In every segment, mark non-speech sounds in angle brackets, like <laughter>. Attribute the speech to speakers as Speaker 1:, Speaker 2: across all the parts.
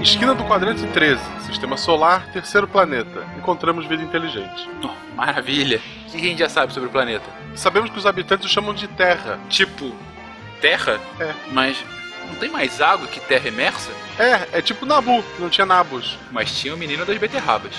Speaker 1: Esquina do quadrante 13, sistema solar, terceiro planeta. Encontramos vida inteligente.
Speaker 2: Oh, maravilha. O que a gente já sabe sobre o planeta?
Speaker 1: Sabemos que os habitantes o chamam de Terra.
Speaker 2: Tipo, Terra?
Speaker 1: É.
Speaker 2: Mas não tem mais água que terra imersa?
Speaker 1: É, é tipo Nabu, não tinha nabos.
Speaker 2: Mas tinha o menino das beterrabas.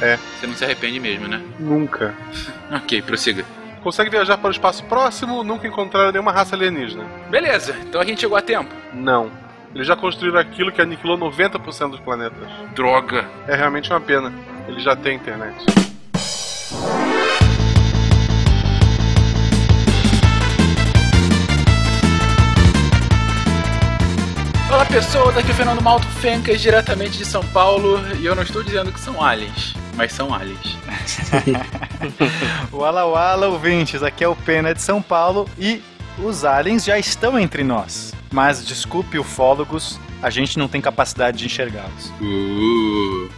Speaker 1: É.
Speaker 2: Você não se arrepende mesmo, né?
Speaker 1: Nunca. <laughs>
Speaker 2: ok, prossiga.
Speaker 1: Consegue viajar para o espaço próximo, nunca encontraram nenhuma raça alienígena.
Speaker 2: Beleza, então a gente chegou a tempo.
Speaker 1: Não. Eles já construíram aquilo que aniquilou 90% dos planetas.
Speaker 2: Droga.
Speaker 1: É realmente uma pena. Eles já têm internet.
Speaker 2: Olá pessoas, aqui é o Fernando Malto Fencas, diretamente de São Paulo, e eu não estou dizendo que são aliens, mas são aliens. <laughs>
Speaker 3: Wala Wala, ouvintes, aqui é o Pena de São Paulo e os aliens já estão entre nós. Mas desculpe, ufólogos, a gente não tem capacidade de enxergá-los.
Speaker 2: Uh.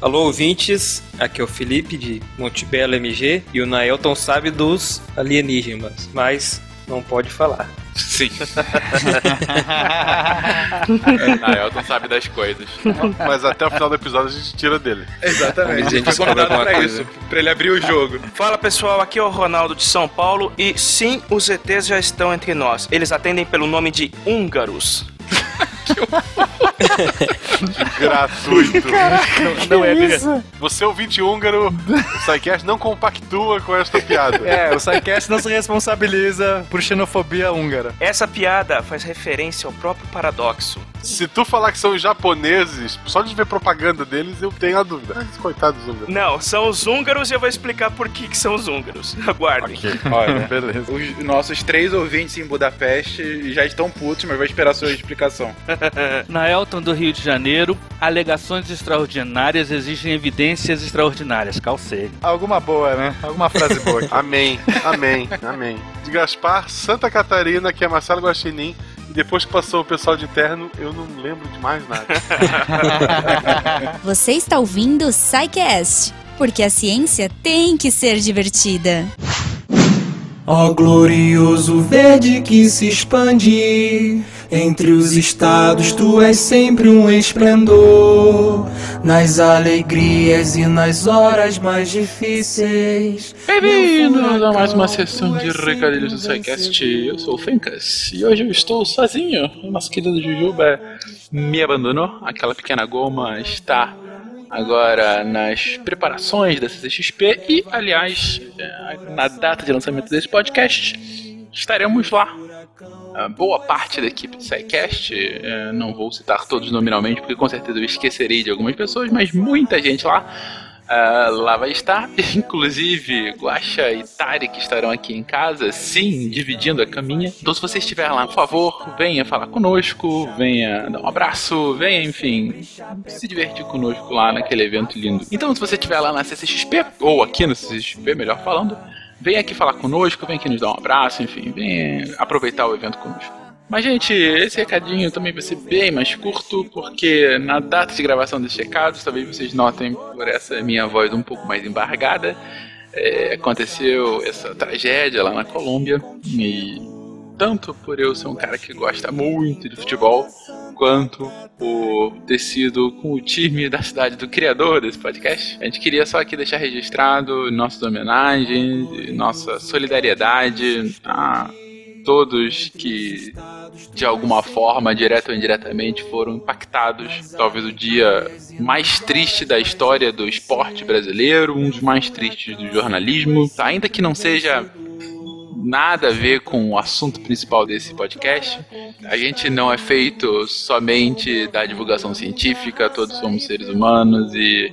Speaker 4: Alô, ouvintes, aqui é o Felipe de Montebello MG e o Naelton sabe dos alienígenas, mas não pode falar.
Speaker 2: Sim. <laughs> Naelton sabe das coisas.
Speaker 1: Mas até o final do episódio a gente tira dele.
Speaker 2: Exatamente.
Speaker 4: A gente
Speaker 2: Foi convidado pra
Speaker 4: coisa.
Speaker 2: isso, pra ele abrir o jogo.
Speaker 5: Fala pessoal, aqui é o Ronaldo de São Paulo e sim, os ETs já estão entre nós. Eles atendem pelo nome de húngaros. <laughs>
Speaker 1: Gratuito.
Speaker 3: não é mesmo?
Speaker 1: Você, ouvinte húngaro, o SciCast não compactua com esta piada.
Speaker 3: É, o SciCast não se responsabiliza por xenofobia húngara.
Speaker 5: Essa piada faz referência ao próprio paradoxo.
Speaker 1: Se tu falar que são os japoneses, só de ver propaganda deles, eu tenho a dúvida. Ah, coitados húngaros.
Speaker 5: Não, são os húngaros e eu vou explicar por que, que são os húngaros. <laughs> Aguardem.
Speaker 2: Olha, <laughs>
Speaker 3: Beleza.
Speaker 2: os nossos três ouvintes em Budapeste já estão putos, mas vai esperar a sua explicação.
Speaker 6: Naelton do Rio de Janeiro, alegações extraordinárias exigem evidências extraordinárias. Calcei.
Speaker 3: Alguma boa, né? Alguma frase boa aqui. <laughs>
Speaker 1: Amém, amém, amém. De Gaspar, Santa Catarina, que é Marcelo Guaxinim. E depois que passou o pessoal de terno, eu não lembro de mais nada. <laughs>
Speaker 7: Você está ouvindo o Psycast, porque a ciência tem que ser divertida.
Speaker 8: Ó glorioso verde que se expande entre os estados, tu és sempre um esplendor nas alegrias e nas horas mais difíceis.
Speaker 2: Bem-vindos a mais uma sessão de recadilhos do SciCast. Eu sou o Fencas e hoje eu estou sozinho. Nosso querido Jujuba me abandonou. Aquela pequena goma está agora nas preparações da CCXP e, aliás, eh, na data de lançamento desse podcast, estaremos lá. A boa parte da equipe do SciCast, eh, não vou citar todos nominalmente porque com certeza eu esquecerei de algumas pessoas, mas muita gente lá ah, lá vai estar, <laughs> inclusive Guaxa e Tari que estarão aqui em casa, sim, dividindo a caminha. Então, se você estiver lá, por favor, venha falar conosco, venha dar um abraço, venha, enfim, se divertir conosco lá naquele evento lindo. Então, se você estiver lá na CCXP, ou aqui no CCXP, melhor falando, venha aqui falar conosco, venha aqui nos dar um abraço, enfim, venha aproveitar o evento conosco. Mas, gente, esse recadinho também vai ser bem mais curto, porque na data de gravação desses recados, talvez vocês notem por essa minha voz um pouco mais embargada, é, aconteceu essa tragédia lá na Colômbia, e tanto por eu ser um cara que gosta muito de futebol, quanto por ter sido com o time da cidade do criador desse podcast. A gente queria só aqui deixar registrado nossas homenagens, nossa solidariedade a todos que de alguma forma, direta ou indiretamente, foram impactados. Talvez o dia mais triste da história do esporte brasileiro, um dos mais tristes do jornalismo. Ainda que não seja nada a ver com o assunto principal desse podcast. A gente não é feito somente da divulgação científica, todos somos seres humanos e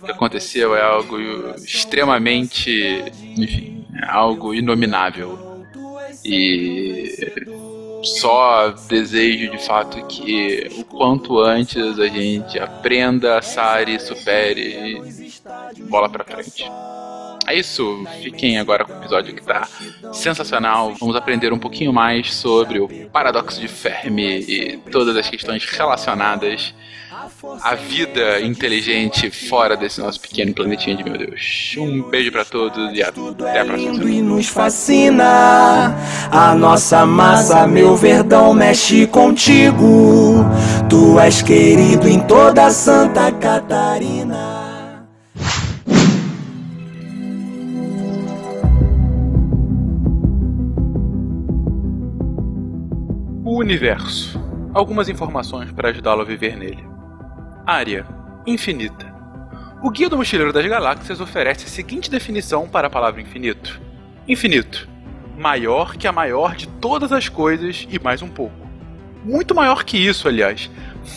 Speaker 2: o que aconteceu é algo extremamente, enfim, é algo inominável. E só desejo de fato que o quanto antes a gente aprenda, sare, supere e bola pra frente. É isso, fiquem agora com o episódio que tá sensacional. Vamos aprender um pouquinho mais sobre o paradoxo de Fermi e todas as questões relacionadas à vida inteligente fora desse nosso pequeno planetinha de meu Deus. Um beijo pra todos e até a próxima.
Speaker 8: e nos fascina. A nossa massa, meu verdão, mexe contigo. Tu és querido em toda Santa Catarina.
Speaker 2: Universo. Algumas informações para ajudá-lo a viver nele. Área infinita. O Guia do Mochileiro das Galáxias oferece a seguinte definição para a palavra infinito: Infinito. Maior que a maior de todas as coisas e mais um pouco. Muito maior que isso, aliás.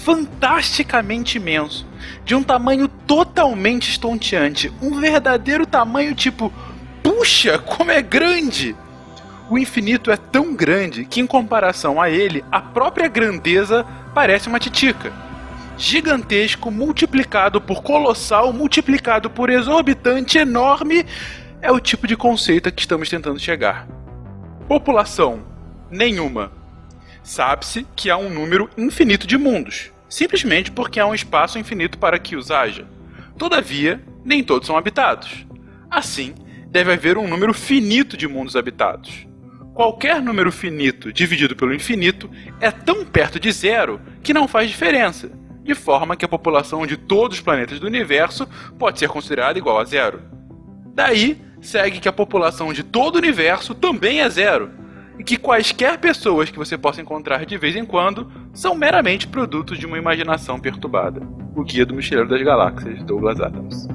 Speaker 2: Fantasticamente imenso. De um tamanho totalmente estonteante. Um verdadeiro tamanho tipo. Puxa, como é grande! O infinito é tão grande que, em comparação a ele, a própria grandeza parece uma titica. Gigantesco multiplicado por colossal, multiplicado por exorbitante, enorme, é o tipo de conceito a que estamos tentando chegar. População: nenhuma. Sabe-se que há um número infinito de mundos, simplesmente porque há um espaço infinito para que os haja. Todavia, nem todos são habitados. Assim, deve haver um número finito de mundos habitados. Qualquer número finito dividido pelo infinito é tão perto de zero que não faz diferença, de forma que a população de todos os planetas do universo pode ser considerada igual a zero. Daí, segue que a população de todo o universo também é zero, e que quaisquer pessoas que você possa encontrar de vez em quando são meramente produtos de uma imaginação perturbada. O Guia do Mochileiro das Galáxias, Douglas Adams.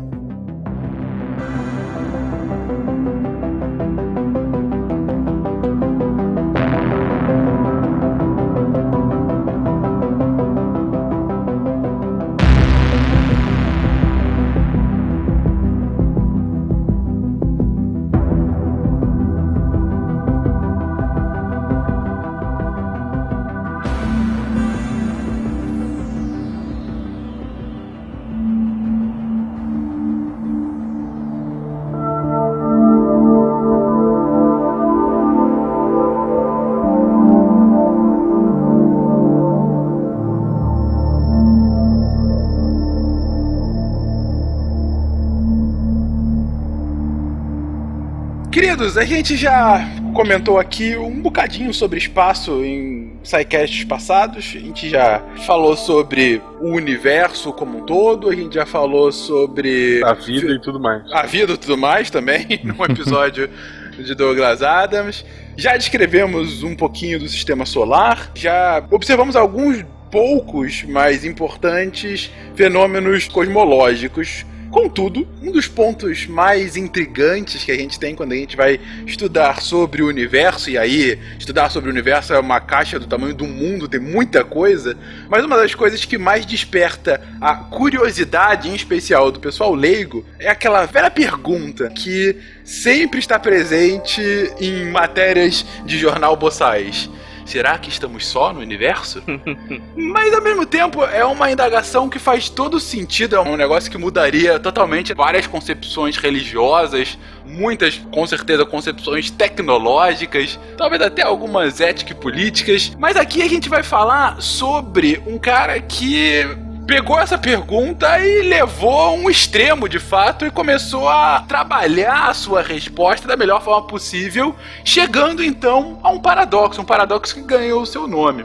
Speaker 2: Queridos, a gente já comentou aqui um bocadinho sobre espaço em sidecasts passados. A gente já falou sobre o universo como um todo, a gente já falou sobre
Speaker 1: A vida e tudo mais.
Speaker 2: a vida e tudo mais também, num <laughs> episódio de Douglas Adams. Já descrevemos um pouquinho do sistema solar, já observamos alguns poucos, mas importantes fenômenos cosmológicos. Contudo, um dos pontos mais intrigantes que a gente tem quando a gente vai estudar sobre o universo, e aí estudar sobre o universo é uma caixa do tamanho do mundo, tem muita coisa, mas uma das coisas que mais desperta a curiosidade, em especial do pessoal leigo, é aquela velha pergunta que sempre está presente em matérias de jornal boçais. Será que estamos só no universo? <laughs> Mas ao mesmo tempo é uma indagação que faz todo sentido, é um negócio que mudaria totalmente várias concepções religiosas, muitas, com certeza, concepções tecnológicas, talvez até algumas éticas e políticas. Mas aqui a gente vai falar sobre um cara que pegou essa pergunta e levou a um extremo de fato e começou a trabalhar a sua resposta da melhor forma possível, chegando então a um paradoxo, um paradoxo que ganhou o seu nome.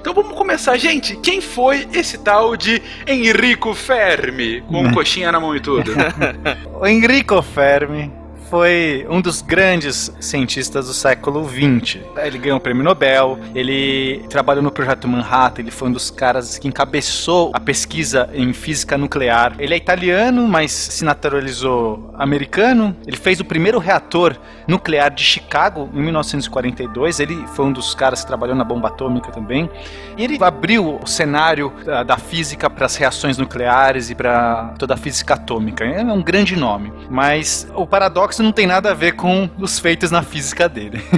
Speaker 2: Então vamos começar, gente. Quem foi esse tal de Enrico Fermi, com coxinha na mão e tudo?
Speaker 3: O <laughs> Enrico Fermi foi um dos grandes cientistas do século XX. Ele ganhou o prêmio Nobel, ele trabalhou no projeto Manhattan, ele foi um dos caras que encabeçou a pesquisa em física nuclear. Ele é italiano, mas se naturalizou americano. Ele fez o primeiro reator nuclear de Chicago em 1942. Ele foi um dos caras que trabalhou na bomba atômica também. E ele abriu o cenário da, da física para as reações nucleares e para toda a física atômica. É um grande nome. Mas o paradoxo não tem nada a ver com os feitos na física dele. <laughs>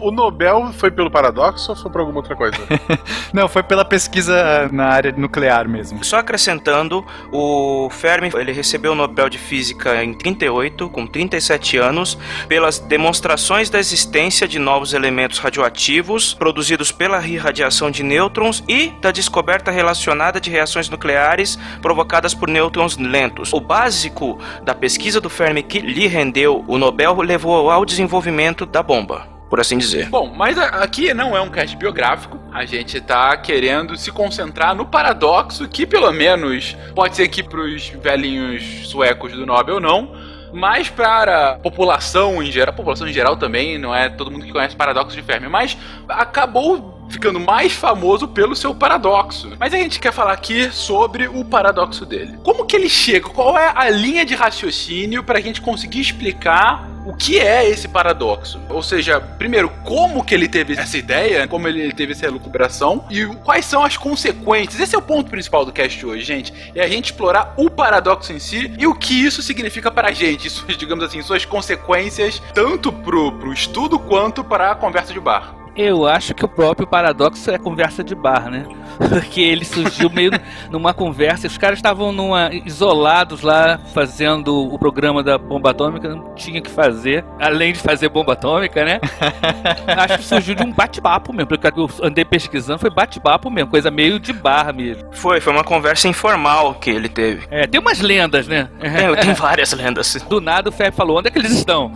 Speaker 1: O Nobel foi pelo paradoxo ou foi por alguma outra coisa? <laughs>
Speaker 3: Não, foi pela pesquisa na área nuclear mesmo.
Speaker 5: Só acrescentando, o Fermi ele recebeu o Nobel de Física em 38, com 37 anos, pelas demonstrações da existência de novos elementos radioativos produzidos pela irradiação de nêutrons e da descoberta relacionada de reações nucleares provocadas por nêutrons lentos. O básico da pesquisa do Fermi que lhe rendeu o Nobel levou ao desenvolvimento da bomba. Por assim dizer.
Speaker 2: Bom, mas aqui não é um cast biográfico. A gente tá querendo se concentrar no paradoxo, que pelo menos pode ser que pros velhinhos suecos do Nobel não. Mas para a população em geral, a população em geral também, não é todo mundo que conhece o paradoxo de Fermi, mas acabou ficando mais famoso pelo seu paradoxo. Mas a gente quer falar aqui sobre o paradoxo dele. Como que ele chega? Qual é a linha de raciocínio para a gente conseguir explicar o que é esse paradoxo? Ou seja, primeiro, como que ele teve essa ideia, como ele teve essa elucubração e quais são as consequências. Esse é o ponto principal do cast hoje, gente. É a gente explorar o paradoxo em si e o que isso significa para a gente, <laughs> suas, digamos assim, suas consequências tanto pro, pro estudo quanto para a conversa de bar.
Speaker 6: Eu acho que o próprio paradoxo é conversa de bar, né? <laughs> Porque ele surgiu meio numa conversa, os caras estavam numa, isolados lá fazendo o programa da bomba atômica, não tinha que fazer, além de fazer bomba atômica, né? <laughs> Acho que surgiu de um bate-papo mesmo, porque eu andei pesquisando, foi bate-papo mesmo, coisa meio de bar mesmo.
Speaker 5: Foi, foi uma conversa informal que ele teve.
Speaker 6: É, tem umas lendas, né?
Speaker 5: Tem, tem <laughs> várias lendas.
Speaker 6: Do nada o Feb falou, onde é que eles estão?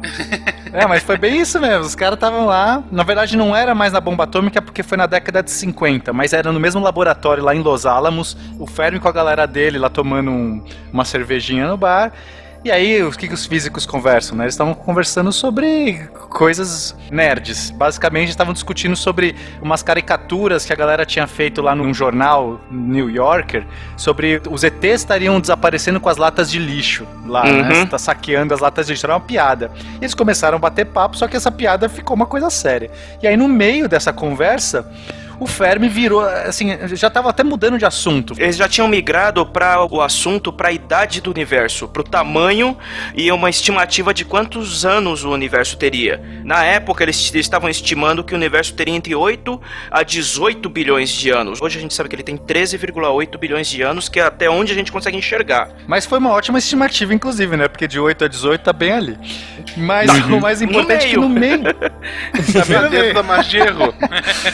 Speaker 3: É, mas foi bem isso mesmo. Os caras estavam lá. Na verdade, não era mais na bomba atômica porque foi na década de 50, mas era no mesmo laboratório lá em Los Alamos. O Fermi com a galera dele lá tomando um- uma cervejinha no bar. E aí, o que, que os físicos conversam, né? Eles estavam conversando sobre coisas nerds. Basicamente, estavam discutindo sobre umas caricaturas que a galera tinha feito lá num jornal New Yorker sobre os ETs estariam desaparecendo com as latas de lixo lá, né?
Speaker 5: Uhum.
Speaker 3: Tá saqueando as latas de lixo. Era uma piada. E eles começaram a bater papo, só que essa piada ficou uma coisa séria. E aí, no meio dessa conversa, o Fermi virou, assim, já tava até mudando de assunto.
Speaker 5: Eles já tinham migrado para o assunto para a idade do universo, para o tamanho e uma estimativa de quantos anos o universo teria. Na época, eles eles estavam estimando que o universo teria entre 8 a 18 bilhões de anos. Hoje a gente sabe que ele tem 13,8 bilhões de anos, que é até onde a gente consegue enxergar.
Speaker 3: Mas foi uma ótima estimativa, inclusive, né? Porque de 8 a 18 tá bem ali. Mas o mais importante é que no meio. <laughs>
Speaker 1: Tá dentro da margem de erro.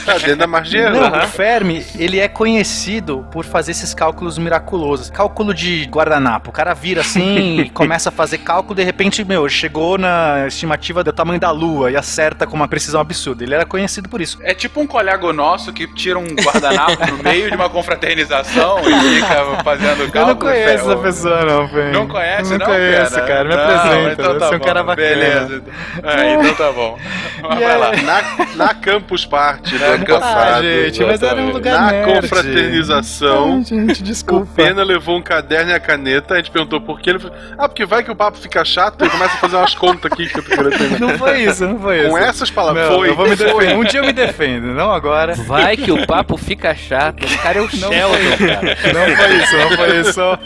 Speaker 1: Tá dentro da margem de erro.
Speaker 3: Não,
Speaker 1: Aham.
Speaker 3: o Fermi, ele é conhecido por fazer esses cálculos miraculosos. Cálculo de guardanapo. O cara vira assim <laughs> e começa a fazer cálculo, de repente, meu, chegou na estimativa do tamanho da lua e acerta com uma precisão absurda. Ele era conhecido por isso.
Speaker 2: É tipo um colega nosso que tira um guardanapo no meio de uma confraternização e fica fazendo cálculo.
Speaker 3: Eu não conheço essa pessoa, não, Fermi.
Speaker 2: Não conhece,
Speaker 3: não?
Speaker 2: não?
Speaker 3: conheço,
Speaker 2: pera?
Speaker 3: cara. Me
Speaker 2: Não,
Speaker 3: apresenta.
Speaker 2: Então tá
Speaker 3: Você é um cara bacana.
Speaker 2: Beleza. É, então tá bom. Vai lá.
Speaker 1: Na, na Campus Party ano
Speaker 2: Campus
Speaker 1: passado.
Speaker 3: Ah, gente, mas era um lugar
Speaker 1: Na
Speaker 3: nerd.
Speaker 1: confraternização.
Speaker 3: Ai, gente,
Speaker 1: O
Speaker 3: desculpa.
Speaker 1: Pena levou um caderno e a caneta, a gente perguntou por quê. Ele falou, ah, porque vai que o papo fica chato e começa a fazer umas contas aqui que eu tô querendo entender.
Speaker 3: Não foi isso, não foi isso.
Speaker 1: Com essas palavras,
Speaker 3: Não,
Speaker 1: foi.
Speaker 3: eu vou me <laughs> defender. Um dia eu me defendo, não agora.
Speaker 6: Vai que o papo fica chato. O cara é o Sheldon, cara.
Speaker 3: Não foi isso, não foi isso.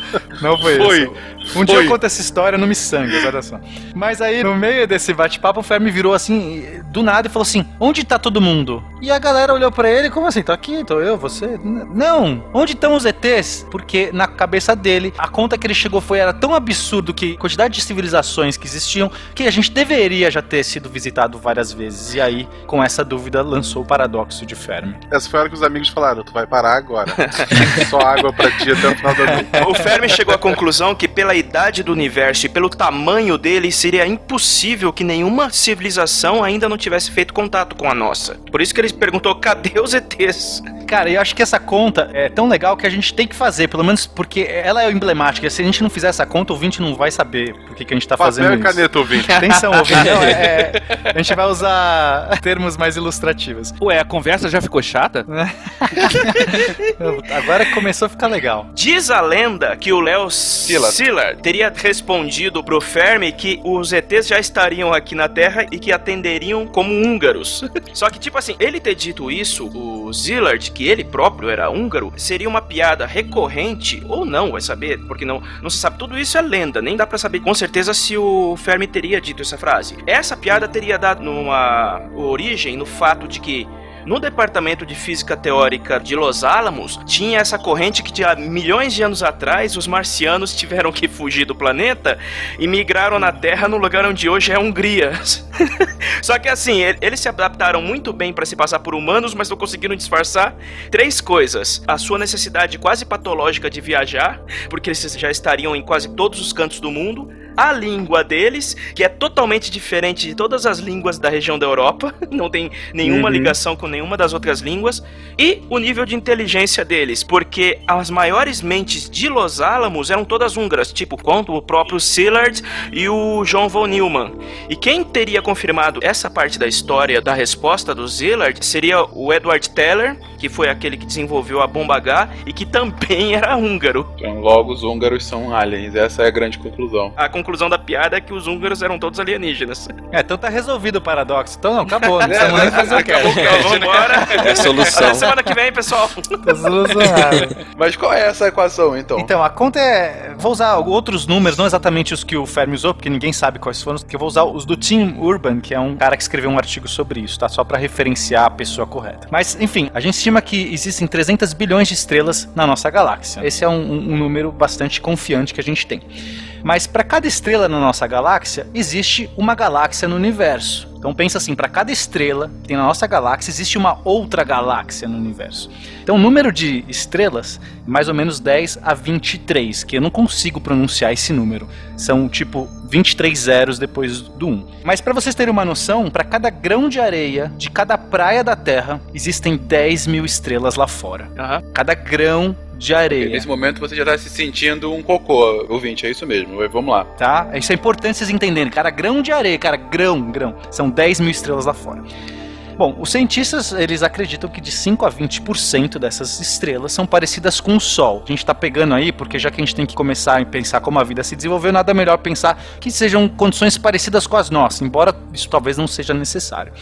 Speaker 3: Não foi,
Speaker 1: Foi.
Speaker 3: isso. Um dia
Speaker 1: Foi.
Speaker 3: eu conto essa história, não me sangue, olha só. Mas aí, no meio desse bate-papo, o Fermi virou assim, do nada, e falou assim: Onde tá todo mundo? E a galera olhou pra ele, como assim? Tô aqui, tô eu, você? Não! Onde estão os ETs? Porque na cabeça dele, a conta que ele chegou foi era tão absurdo que a quantidade de civilizações que existiam que a gente deveria já ter sido visitado várias vezes. E aí, com essa dúvida, lançou o paradoxo de Fermi.
Speaker 1: Essa foi a hora que os amigos falaram: tu vai parar agora. <laughs> Só água pra ti até o final da noite.
Speaker 5: O Fermi chegou à conclusão que, pela idade do universo e pelo tamanho dele, seria impossível que nenhuma civilização ainda não tivesse feito contato com a nossa. Por isso que ele perguntou: cadê os ETs?
Speaker 3: Cara, eu acho que essa conta é tão legal que a gente tem que fazer, pelo menos porque ela é emblemática. Se a gente não fizer essa conta, o ouvinte não vai saber por que, que a gente tá fazendo
Speaker 1: Papel e
Speaker 3: isso.
Speaker 1: caneta, ouvinte.
Speaker 3: Atenção, <laughs> ouvinte. Não, é- é- a gente vai usar termos mais ilustrativos.
Speaker 6: Ué, a conversa já ficou chata? <laughs>
Speaker 3: Agora que começou a ficar legal.
Speaker 5: Diz a lenda que o Léo Szilard teria respondido pro Fermi que os ETs já estariam aqui na Terra e que atenderiam como húngaros. Só que, tipo assim, ele ter dito isso, o Szilard que ele próprio era húngaro seria uma piada recorrente ou não, vai saber, porque não, não se sabe. Tudo isso é lenda, nem dá para saber com certeza se o Fermi teria dito essa frase. Essa piada teria dado uma origem no fato de que no departamento de física teórica de Los Alamos, tinha essa corrente que há milhões de anos atrás os marcianos tiveram que fugir do planeta e migraram na Terra no lugar onde hoje é a Hungria. <laughs> Só que assim, eles se adaptaram muito bem para se passar por humanos, mas não conseguiram disfarçar três coisas: a sua necessidade quase patológica de viajar, porque eles já estariam em quase todos os cantos do mundo a língua deles, que é totalmente diferente de todas as línguas da região da Europa, <laughs> não tem nenhuma uhum. ligação com nenhuma das outras línguas, e o nível de inteligência deles, porque as maiores mentes de Los Alamos eram todas húngaras, tipo quanto o próprio Szilard e o John von Neumann. E quem teria confirmado essa parte da história da resposta do Szilard seria o Edward Teller, que foi aquele que desenvolveu a bomba H e que também <laughs> era húngaro.
Speaker 2: Então, logo os húngaros são aliens, essa é a grande conclusão.
Speaker 5: A conclusão da piada é que os húngaros eram todos alienígenas.
Speaker 3: É, então tá resolvido o paradoxo. Então não, acabou. <laughs> Não precisamos nem fazer o que
Speaker 5: Acabou, embora.
Speaker 4: É a solução. Até
Speaker 5: semana que vem, pessoal.
Speaker 3: Tá solucionado.
Speaker 2: Mas qual é essa equação, então?
Speaker 3: Então, a conta é... Vou usar outros números, não exatamente os que o Fermi usou, porque ninguém sabe quais foram, porque eu vou usar os do Tim Urban, que é um cara que escreveu um artigo sobre isso, tá? Só para referenciar a pessoa correta. Mas, enfim, a gente estima que existem 300 bilhões de estrelas na nossa galáxia. Esse é um, um número bastante confiante que a gente tem. Mas para cada estrela na nossa galáxia, existe uma galáxia no universo. Então pensa assim, para cada estrela que tem na nossa galáxia, existe uma outra galáxia no universo. Então o número de estrelas é mais ou menos 10 a 23, que eu não consigo pronunciar esse número. São tipo 23 zeros depois do 1. Mas para vocês terem uma noção, para cada grão de areia de cada praia da Terra, existem 10 mil estrelas lá fora. Uhum. Cada grão de areia.
Speaker 2: nesse momento você já está se sentindo um cocô, ouvinte, é isso mesmo. Vamos lá.
Speaker 3: Tá? Isso é importante vocês entenderem. Cara, grão de areia, cara, grão, grão. São 10 mil estrelas lá fora. Bom, os cientistas eles acreditam que de 5 a 20% dessas estrelas são parecidas com o Sol. A gente está pegando aí, porque já que a gente tem que começar a pensar como a vida se desenvolveu, nada melhor pensar que sejam condições parecidas com as nossas, embora isso talvez não seja necessário.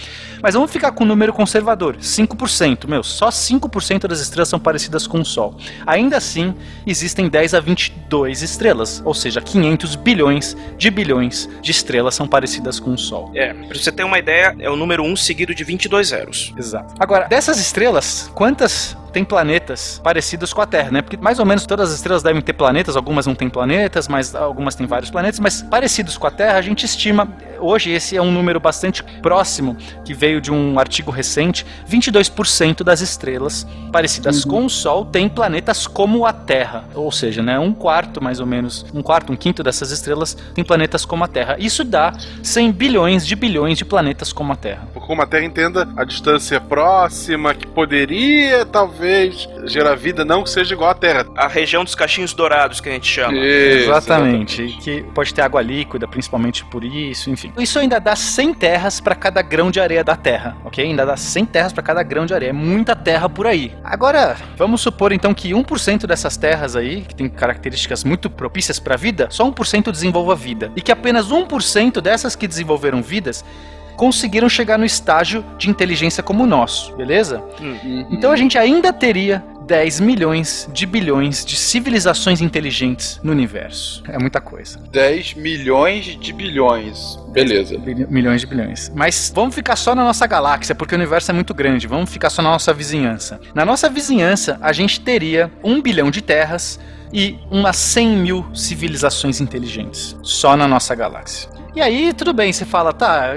Speaker 3: Mas vamos ficar com o um número conservador: 5%. Meu, só 5% das estrelas são parecidas com o Sol. Ainda assim, existem 10 a 22 estrelas, ou seja, 500 bilhões de bilhões de estrelas são parecidas com o Sol.
Speaker 5: É, para você ter uma ideia, é o número 1 seguido de 20 22 zeros.
Speaker 3: Exato. Agora, dessas estrelas, quantas tem planetas parecidos com a Terra, né? Porque mais ou menos todas as estrelas devem ter planetas, algumas não têm planetas, mas algumas têm vários planetas, mas parecidos com a Terra, a gente estima, hoje esse é um número bastante próximo, que veio de um artigo recente, 22% das estrelas parecidas uhum. com o Sol têm planetas como a Terra, ou seja, né, um quarto mais ou menos, um quarto, um quinto dessas estrelas tem planetas como a Terra. Isso dá 100 bilhões de bilhões de planetas como a Terra.
Speaker 1: Como a Terra entenda a distância próxima que poderia talvez talvez gerar vida não que seja igual à Terra.
Speaker 5: A região dos cachinhos dourados que a gente chama.
Speaker 3: Isso, exatamente. exatamente. Que pode ter água líquida, principalmente por isso, enfim. Isso ainda dá 100 terras para cada grão de areia da Terra, ok? Ainda dá 100 terras para cada grão de areia. É muita terra por aí. Agora, vamos supor então que 1% dessas terras aí, que tem características muito propícias para a vida, só 1% desenvolva vida. E que apenas 1% dessas que desenvolveram vidas conseguiram chegar no estágio de inteligência como o nosso, beleza? Uhum. Então a gente ainda teria 10 milhões de bilhões de civilizações inteligentes no universo. É muita coisa.
Speaker 2: 10 milhões de bilhões. Beleza.
Speaker 3: milhões de bilhões. Mas vamos ficar só na nossa galáxia, porque o universo é muito grande. Vamos ficar só na nossa vizinhança. Na nossa vizinhança, a gente teria um bilhão de terras e umas 100 mil civilizações inteligentes. Só na nossa galáxia. E aí, tudo bem, você fala, tá,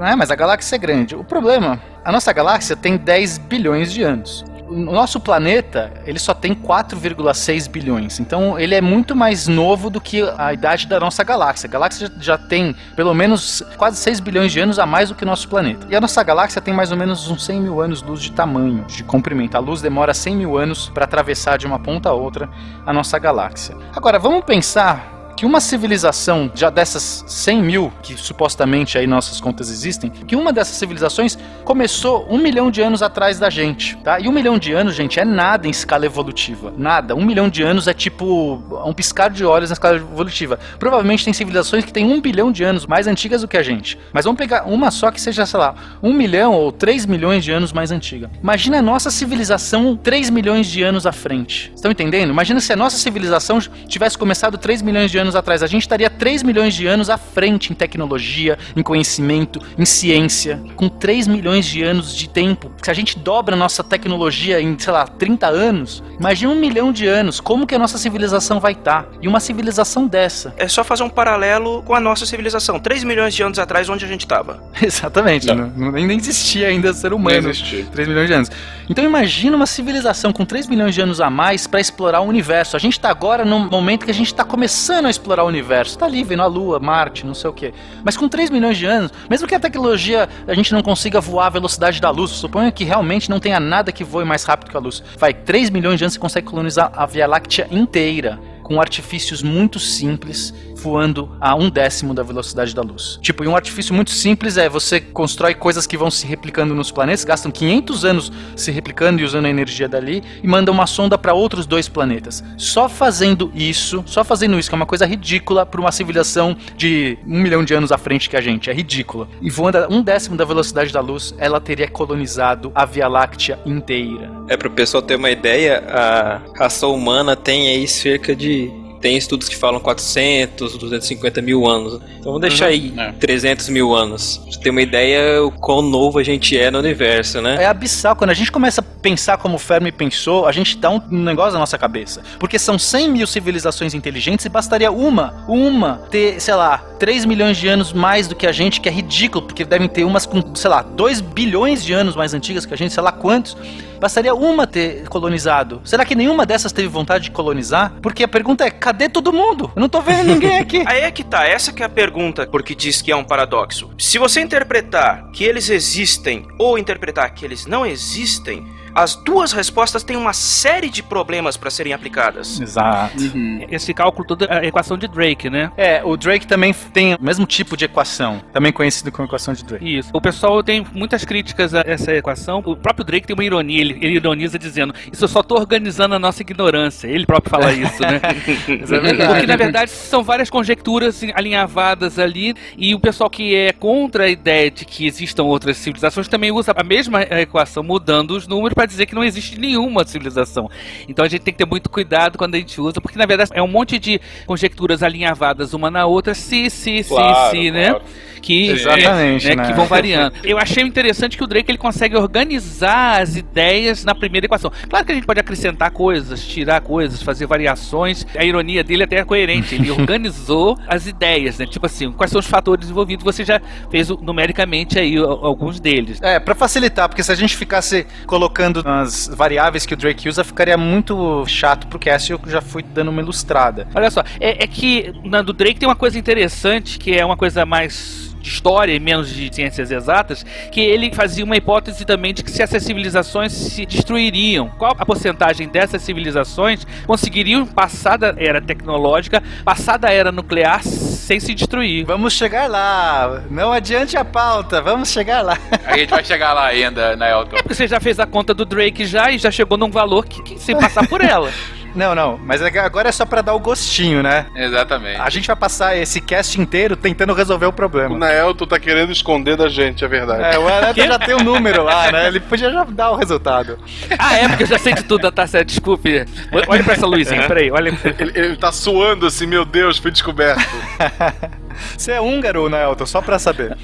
Speaker 3: né, mas a galáxia é grande. O problema, a nossa galáxia tem 10 bilhões de anos. O nosso planeta, ele só tem 4,6 bilhões. Então, ele é muito mais novo do que a idade da nossa galáxia. A galáxia já, tem pelo menos quase 6 bilhões de anos a mais do que o nosso planeta. E a nossa galáxia tem mais ou menos uns 100 mil anos-luz de tamanho, de comprimento. A luz demora 100 mil anos para atravessar de uma ponta a outra a nossa galáxia. Agora, vamos pensar que uma civilização já dessas 100 mil, que supostamente aí nossas contas existem, que uma dessas civilizações começou um milhão de anos atrás da gente, tá? E um milhão de anos, gente, é nada em escala evolutiva. Nada. Um milhão de anos é tipo um piscar de olhos na escala evolutiva. Provavelmente tem civilizações que têm um bilhão de anos mais antigas do que a gente. Mas vamos pegar uma só que seja, sei lá, um milhão ou três milhões de anos mais antiga. Imagina a nossa civilização 3 milhões de anos à frente. Estão entendendo? Imagina se a nossa civilização tivesse começado 3 milhões de anos atrás. A gente estaria 3 milhões de anos à frente em tecnologia, em conhecimento, em ciência. Com 3 milhões de anos de tempo. Se a gente dobra a nossa tecnologia em, sei lá, 30 anos, imagina um milhão de anos. Como que a nossa civilização vai estar? E uma civilização dessa.
Speaker 5: É só fazer um paralelo com a nossa civilização. 3 milhões de anos atrás, onde a gente estava. <laughs>
Speaker 3: Exatamente. Não. Não, nem existia ainda ser humano.
Speaker 1: Nem existia.
Speaker 3: 3 milhões de anos. Então imagina uma civilização com 3 milhões de anos a mais para explorar o universo. A gente está agora num momento que a gente está começando a explorar o universo. Está ali vendo a Lua, Marte, não sei o quê. Mas com 3 milhões de anos, mesmo que a tecnologia a gente não consiga voar a velocidade da luz, suponha que realmente não tenha nada que voe mais rápido que a luz. Vai 3 milhões de anos você consegue colonizar a Via Láctea inteira com artifícios muito simples, voando a um décimo da velocidade da luz. Tipo, e um artifício muito simples é você constrói coisas que vão se replicando nos planetas, gastam 500 anos se replicando e usando a energia dali, e manda uma sonda para outros dois planetas. Só fazendo isso, só fazendo isso, que é uma coisa ridícula para uma civilização de um milhão de anos à frente que a gente, é ridícula. E voando a um décimo da velocidade da luz, ela teria colonizado a Via Láctea inteira.
Speaker 4: É para o pessoal ter uma ideia, a raça humana tem aí cerca de tem estudos que falam 400, 250 mil anos. Então vamos deixar
Speaker 2: Uhum,
Speaker 4: aí
Speaker 2: é.
Speaker 4: 300 mil anos. Pra você ter uma ideia o quão novo a gente é no universo, né?
Speaker 3: É abissal. Quando a gente começa a pensar como o Fermi pensou, a gente dá um negócio na nossa cabeça. Porque são 100 mil civilizações inteligentes e bastaria uma, uma, ter, sei lá, 3 milhões de anos mais do que a gente, que é ridículo, porque devem ter umas com, sei lá, 2 bilhões de anos mais antigas que a gente, sei lá quantos. Bastaria uma ter colonizado. Será que nenhuma dessas teve vontade de colonizar? Porque a pergunta é: cadê todo mundo? Eu não tô vendo ninguém aqui. <laughs>
Speaker 5: Aí é que tá, essa que é a pergunta, porque diz que é um paradoxo. Se você interpretar que eles existem ou interpretar que eles não existem, as duas respostas têm uma série de problemas para serem aplicadas.
Speaker 3: Exato.
Speaker 6: Esse cálculo todo é a equação de Drake, né?
Speaker 3: É, o Drake também tem o mesmo tipo de equação, também conhecido como equação de Drake.
Speaker 6: Isso. O pessoal tem muitas críticas a essa equação. O próprio Drake tem uma ironia, ele, ele ironiza dizendo: Isso eu só tô organizando a nossa ignorância. Ele próprio fala <laughs> isso, né?
Speaker 3: É.
Speaker 6: Porque na verdade são várias conjecturas alinhavadas ali, e o pessoal que é contra a ideia de que existam outras civilizações também usa a mesma equação, mudando os números para dizer que não existe nenhuma civilização. Então a gente tem que ter muito cuidado quando a gente usa, porque na verdade é um monte de conjecturas alinhavadas uma na outra, se, se, se,
Speaker 1: Claro,
Speaker 6: se, né?
Speaker 1: claro.
Speaker 6: Que,
Speaker 3: Exatamente,
Speaker 6: né,
Speaker 3: né?
Speaker 6: que vão variando. Eu achei interessante que o Drake ele consegue organizar as ideias na primeira equação. Claro que a gente pode acrescentar coisas, tirar coisas, fazer variações. A ironia dele até é coerente. Ele <laughs> organizou as ideias, né? Tipo assim, quais são os fatores envolvidos? Você já fez numericamente aí alguns deles.
Speaker 3: É, pra facilitar, porque se a gente ficasse colocando as variáveis que o Drake usa, ficaria muito chato pro cast eu já fui dando uma ilustrada.
Speaker 6: Olha só, é, é que na do Drake tem uma coisa interessante que é uma coisa mais de história e menos de ciências exatas, que ele fazia uma hipótese também de que se essas civilizações se destruiriam, qual a porcentagem dessas civilizações conseguiriam passar da era tecnológica, passar da era nuclear sem se destruir.
Speaker 3: Vamos chegar lá, não adiante a pauta, vamos chegar lá. <laughs>
Speaker 2: A gente vai chegar lá ainda, né, Elton?
Speaker 6: É porque você já fez a conta do Drake já e já chegou num valor que, que sem passar por ela. <laughs>
Speaker 3: Não, não, mas é agora é só pra dar o gostinho, né?
Speaker 2: Exatamente.
Speaker 3: A gente vai passar esse cast inteiro tentando resolver o
Speaker 1: O
Speaker 3: problema.
Speaker 1: Naelton tá querendo esconder da gente, é verdade.
Speaker 3: É, o Aneto já tem um número lá, né? Ele podia já dar o resultado.
Speaker 6: Ah, é, porque eu já sei de tudo, tá certo, desculpe. Olha pra essa luzinha, peraí, olha.
Speaker 1: Ele, ele tá suando assim, meu Deus, fui descoberto. <laughs>
Speaker 3: Você é húngaro, né, Elton? Só pra saber.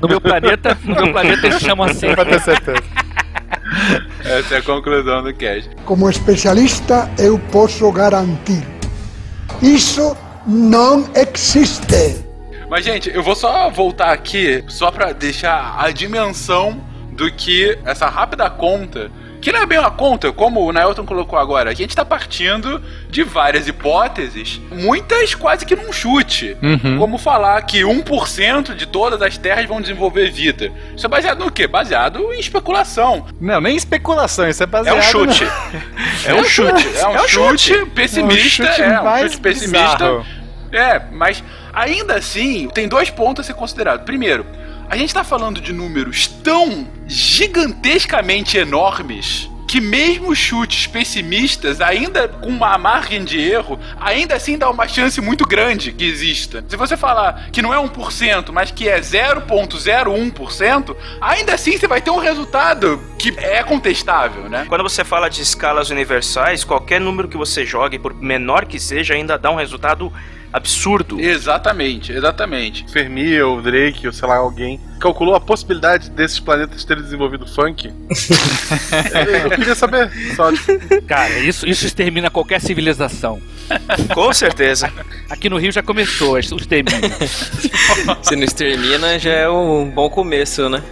Speaker 6: No meu planeta, no meu planeta eles chamam assim.
Speaker 3: Pra ter certeza.
Speaker 2: Essa é a conclusão do cast.
Speaker 9: Como especialista, eu posso garantir: isso não existe.
Speaker 2: Mas, gente, eu vou só voltar aqui, só pra deixar a dimensão do que essa rápida conta que não é bem uma conta, como o Nailton colocou agora. A gente tá partindo de várias hipóteses, muitas quase que num chute.
Speaker 3: Uhum.
Speaker 2: Como falar que 1% de todas as terras vão desenvolver vida. Isso é baseado no quê? Baseado em especulação.
Speaker 3: Não, nem especulação, isso é
Speaker 2: É
Speaker 3: baseado
Speaker 2: um chute.
Speaker 3: no- <laughs>
Speaker 2: É um chute. É um, chute, pessimista.
Speaker 3: É um chute
Speaker 2: É um chute pessimista.
Speaker 3: bizarro.
Speaker 2: É, mas ainda assim, tem dois pontos a ser considerado. Primeiro, a gente tá falando de números tão gigantescamente enormes que mesmo chutes pessimistas, ainda com uma margem de erro, ainda assim dá uma chance muito grande que exista. Se você falar que não é 1%, mas que é 0.01%, ainda assim você vai ter um resultado que é contestável, né?
Speaker 5: Quando você fala de escalas universais, qualquer número que você jogue, por menor que seja, ainda dá um resultado absurdo.
Speaker 2: Exatamente, exatamente.
Speaker 1: Fermi ou Drake ou sei lá, alguém calculou a possibilidade desses planetas terem desenvolvido funk? <laughs> eu queria saber. Só, tipo,
Speaker 6: Cara, isso, isso extermina qualquer civilização.
Speaker 5: Com certeza. <laughs>
Speaker 6: Aqui no Rio já começou os extermínios. <laughs>
Speaker 4: Se não extermina, já é um bom começo, né?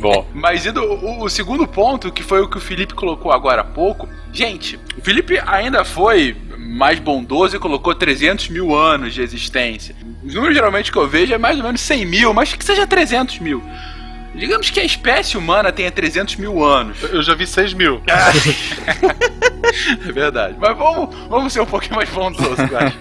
Speaker 2: Bom. Mas indo, o, o segundo ponto, que foi o que o Felipe colocou agora há pouco. Gente, o Felipe ainda foi mais bondoso e colocou 300 mil anos de existência. Os números geralmente que eu vejo é mais ou menos 100 mil, mas que seja 300 mil. Digamos que a espécie humana tenha 300 mil anos.
Speaker 1: eu já vi 6 mil. <laughs>
Speaker 2: É verdade. Mas vamos, vamos ser um pouquinho mais bondosos, acho.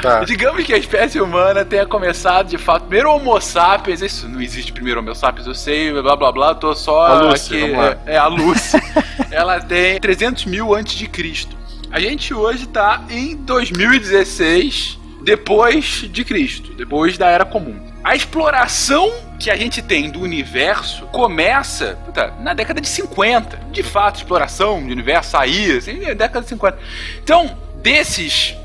Speaker 1: Tá.
Speaker 2: Digamos que a espécie humana tenha começado de fato. Primeiro Homo sapiens, isso não existe primeiro Homo sapiens, eu sei, blá blá blá, tô só
Speaker 1: A Lucy,
Speaker 2: aqui. É, é a Lucy. <laughs> Ela tem 300 mil antes de Cristo. A gente hoje tá em 2016, depois de Cristo, depois da Era Comum. A exploração que a gente tem do universo começa puta, na década de 50. De fato, exploração do universo saía, assim, década de 50. Então, desses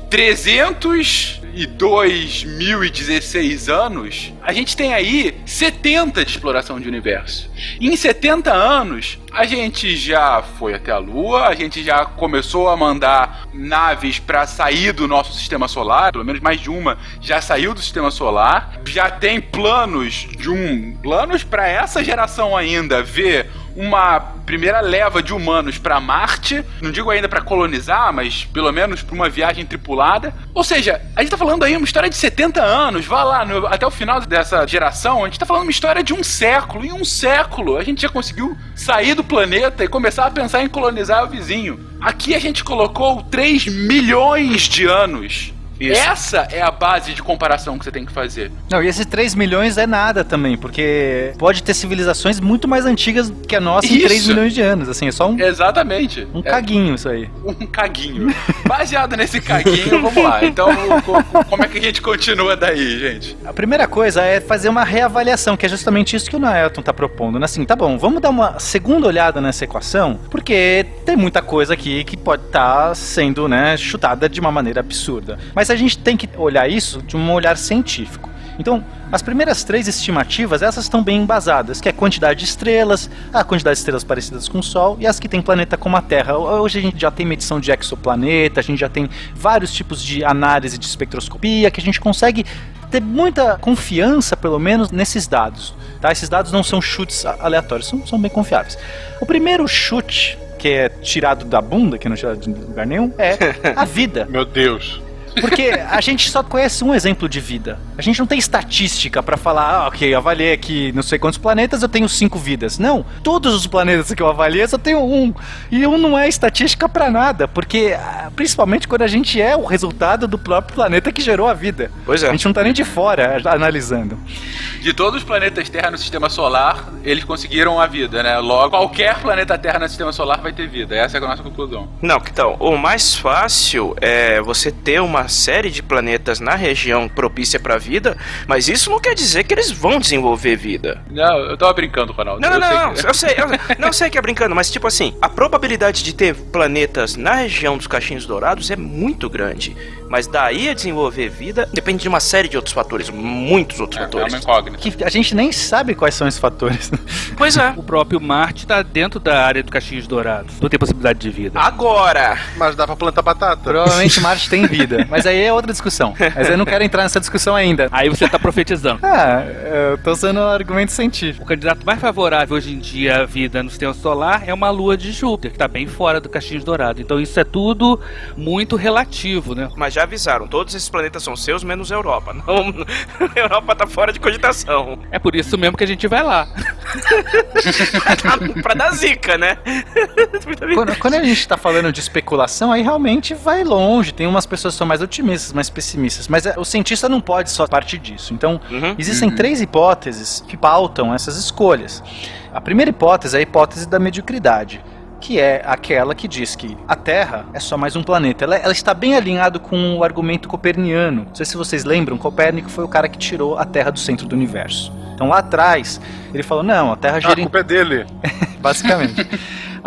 Speaker 2: 302.016 anos, a gente tem aí 70 de exploração de universo. E em 70 anos, a gente já foi até a Lua, a gente já começou a mandar naves para sair do nosso sistema solar, pelo menos mais de uma já saiu do sistema solar. Já tem planos de um planos para essa geração ainda ver uma primeira leva de humanos para Marte, não digo ainda para colonizar, mas pelo menos para uma viagem tripulada. Ou seja, a gente tá falando aí uma história de 70 anos, vá lá no- até o final dessa geração, a gente tá falando uma história de um século. Em um século, a gente já conseguiu sair do planeta e começar a pensar em colonizar o vizinho. Aqui a gente colocou 3 milhões de anos.
Speaker 5: Isso.
Speaker 2: Essa é a base de comparação que você tem que fazer.
Speaker 3: Não, e esses 3 milhões é nada também, porque pode ter civilizações muito mais antigas que a nossa em
Speaker 2: Isso.
Speaker 3: 3 milhões de anos. Assim, é só um,
Speaker 2: Exatamente.
Speaker 3: um
Speaker 2: É
Speaker 3: caguinho isso aí.
Speaker 2: um caguinho. Baseado nesse caguinho, <laughs> vamos lá. Então, co- co- como é que a gente continua daí, gente?
Speaker 3: A primeira coisa é fazer uma reavaliação, que é justamente isso que o Naelton tá propondo. né? Assim, tá bom, vamos dar uma segunda olhada nessa equação, porque tem muita coisa aqui que pode estar sendo né, chutada de uma maneira absurda. Mas a gente tem que olhar isso de um olhar científico. Então, as primeiras três estimativas, essas estão bem embasadas, que é a quantidade de estrelas, a quantidade de estrelas parecidas com o Sol e as que tem planeta como a Terra. Hoje a gente já tem medição de exoplaneta, a gente já tem vários tipos de análise de espectroscopia, que a gente consegue ter muita confiança, pelo menos, nesses dados. Tá? Esses dados não são chutes aleatórios, são, são bem confiáveis. O primeiro chute, que é tirado da bunda, que não é tirado de lugar nenhum, é <laughs> a vida.
Speaker 1: Meu Deus.
Speaker 3: Porque a gente só conhece um exemplo de vida. A gente não tem estatística pra falar, ah, ok, eu avaliei aqui não sei quantos planetas, eu tenho cinco vidas. Não, todos os planetas que eu avaliei eu só tenho um. E um não é estatística pra nada, porque ah, principalmente quando a gente é o resultado do próprio planeta que gerou a vida.
Speaker 5: Pois é.
Speaker 3: A gente não tá nem de fora analisando.
Speaker 2: De todos os planetas Terra no sistema solar, eles conseguiram a vida, né? Logo, qualquer planeta Terra no sistema solar vai ter vida. Essa é a nossa conclusão.
Speaker 5: Não, então, o mais fácil é você ter uma série de planetas na região propícia pra vida, mas isso não quer dizer que eles vão desenvolver vida.
Speaker 2: Não, eu tava brincando, Ronaldo.
Speaker 5: Não, não,
Speaker 2: Eu sei
Speaker 5: não,
Speaker 2: que- <laughs>
Speaker 5: não, eu sei, eu, não sei que é brincando, mas tipo assim, a probabilidade de ter planetas na região dos cachinhos dourados é muito grande. Mas daí a desenvolver vida depende de uma série de outros fatores, muitos outros
Speaker 2: É, é
Speaker 5: fatores.
Speaker 2: uma incógnita.
Speaker 3: Que a gente nem sabe quais são esses fatores.
Speaker 5: Pois é.
Speaker 6: O próprio Marte está dentro da área do Caixinhos Dourados. Não tem possibilidade de vida.
Speaker 5: Agora,
Speaker 1: Mas dá pra plantar batata.
Speaker 3: Provavelmente Marte tem <laughs> vida. Mas aí é outra discussão. Mas eu não quero entrar nessa discussão ainda.
Speaker 6: Aí você tá profetizando.
Speaker 3: Ah, eu tô usando argumento científico.
Speaker 6: O candidato mais favorável hoje em dia à vida no sistema solar é uma lua de Júpiter, que está bem fora do Caixinhos Dourado. Então isso é tudo muito relativo, né?
Speaker 5: Mas já avisaram, todos esses planetas são seus, menos a Europa. <laughs> Não, a <laughs> Europa tá fora de cogitação.
Speaker 6: É por isso mesmo que a gente vai lá. <laughs>
Speaker 5: pra dar zica, né?
Speaker 3: Quando, quando a gente tá falando de especulação, aí realmente vai longe. Tem umas pessoas que são mais otimistas, mais pessimistas. Mas é, o cientista não pode só partir disso. Então,
Speaker 5: Uhum.
Speaker 3: existem três hipóteses que pautam essas escolhas. A primeira hipótese é a hipótese da mediocridade. Que é aquela que diz que a Terra é só mais um planeta. Ela, ela está bem alinhado com o argumento coperniano. Não sei se vocês lembram, Copérnico foi o cara que tirou a Terra do centro do universo. Então lá atrás, ele falou: não, a Terra
Speaker 1: Ah,
Speaker 3: gira
Speaker 1: a
Speaker 3: em
Speaker 1: culpa é dele. <laughs>
Speaker 3: basicamente.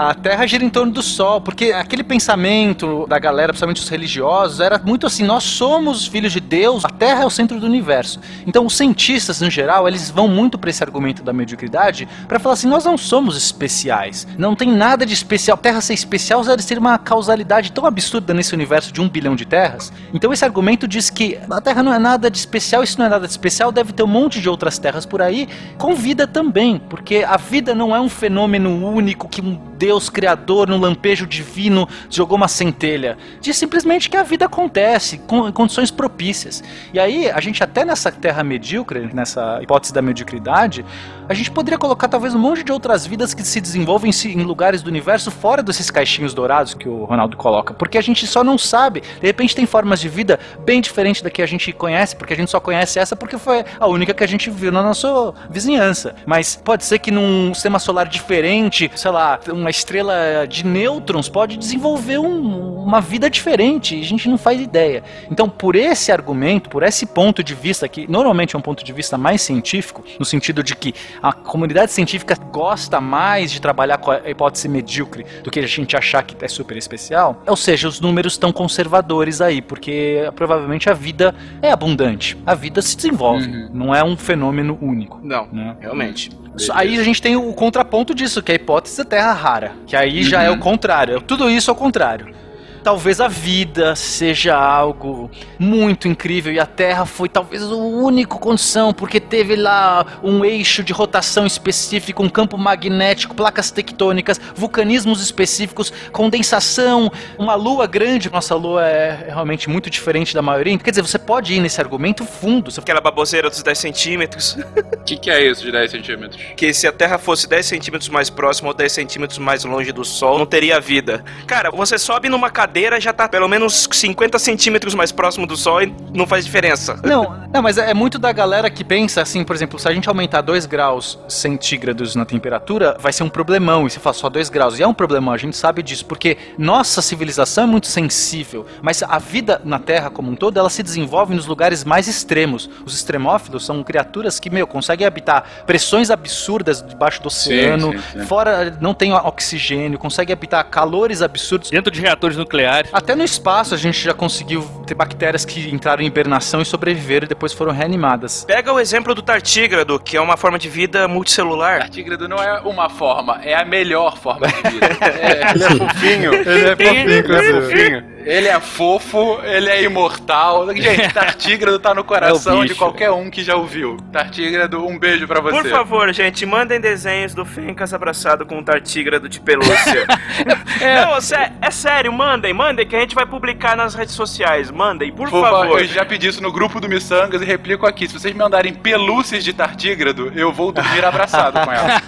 Speaker 3: A Terra gira em torno do Sol, porque aquele pensamento da galera, principalmente os religiosos, era muito assim: nós somos filhos de Deus, a Terra é o centro do universo. Então, os cientistas, no geral, eles vão muito para esse argumento da mediocridade para falar assim: nós não somos especiais, não tem nada de especial. Terra ser especial deve ser uma causalidade tão absurda nesse universo de um bilhão de terras. Então, esse argumento diz que a Terra não é nada de especial, isso não é nada de especial, deve ter um monte de outras terras por aí, com vida também, porque a vida não é um fenômeno único que um Deus criador, num lampejo divino, jogou uma centelha. Diz simplesmente que a vida acontece, com condições propícias. E aí, a gente até nessa terra medíocre, nessa hipótese da mediocridade, a gente poderia colocar talvez um monte de outras vidas que se desenvolvem se- em lugares do universo fora desses caixinhos dourados que o Ronaldo coloca, porque a gente só não sabe. De repente tem formas de vida bem diferentes da que a gente conhece, porque a gente só conhece essa porque foi a única que a gente viu na nossa vizinhança. Mas pode ser que num sistema solar diferente, sei lá, uma estrela de nêutrons pode desenvolver um- uma vida diferente e a gente não faz ideia. Então, por esse argumento, por esse ponto de vista, que normalmente é um ponto de vista mais científico, no sentido de que a comunidade científica gosta mais de trabalhar com a hipótese medíocre do que a gente achar que é super especial, ou seja, os números estão conservadores aí, porque provavelmente a vida é abundante, a vida se desenvolve, não é um fenômeno único.
Speaker 5: Não,
Speaker 3: né?
Speaker 5: realmente.
Speaker 3: Isso- Aí a gente tem o contraponto disso, que é a hipótese da Terra rara. Que aí já é o contrário. Tudo isso é o contrário. Talvez a vida seja algo muito incrível e a Terra foi talvez o único condição, porque teve lá um eixo de rotação específico, um campo magnético, placas tectônicas, vulcanismos específicos, condensação, uma lua grande. Nossa lua é realmente muito diferente da maioria. Quer dizer, você pode ir nesse argumento fundo. Você
Speaker 5: Aquela baboseira dos 10 centímetros.
Speaker 2: O <laughs> que, que é isso de 10 centímetros?
Speaker 5: Que se a Terra fosse 10 centímetros mais próxima ou 10 centímetros mais longe do Sol, não teria vida. Cara, você sobe numa cadeira já tá pelo menos 50 centímetros mais próximo do Sol e não faz diferença.
Speaker 3: Não, não, mas é muito da galera que pensa assim, por exemplo, se a gente aumentar 2 graus centígrados na temperatura, vai ser um problemão. E você fala só 2 graus. E é um problemão, a gente sabe disso, porque nossa civilização é muito sensível. Mas a vida na Terra como um todo, ela se desenvolve nos lugares mais extremos. Os extremófilos são criaturas que, meu, conseguem habitar pressões absurdas debaixo do oceano,
Speaker 2: sim, sim.
Speaker 3: fora não tem oxigênio, conseguem habitar calores absurdos.
Speaker 6: Dentro de reatores nucleares.
Speaker 3: Até no espaço a gente já conseguiu ter bactérias que entraram em hibernação e sobreviveram e depois foram reanimadas.
Speaker 5: Pega o exemplo do tartígrado, que é uma forma de vida multicelular.
Speaker 2: Tartígrado não é uma forma, é a melhor forma de vida. <laughs> É,
Speaker 1: Ele é fofinho.
Speaker 3: Ele é
Speaker 6: Tem-
Speaker 1: Ele é fofinho.
Speaker 2: ele é fofo, ele é imortal. Gente, <laughs> Tartígrado tá no coração
Speaker 6: É
Speaker 2: de qualquer um que já ouviu. Tartígrado, um beijo pra você.
Speaker 5: Por favor, gente, mandem desenhos do Fencas abraçado com um tartígrado de pelúcia. <laughs> Não, sé- é sério, mandem, mandem, que a gente vai publicar nas redes sociais. Mandem, por,
Speaker 2: Por
Speaker 5: favor.
Speaker 2: favor, eu já pedi isso no grupo do Missangas e replico aqui. Se vocês me mandarem pelúcias de tartígrado, eu vou dormir abraçado com ela.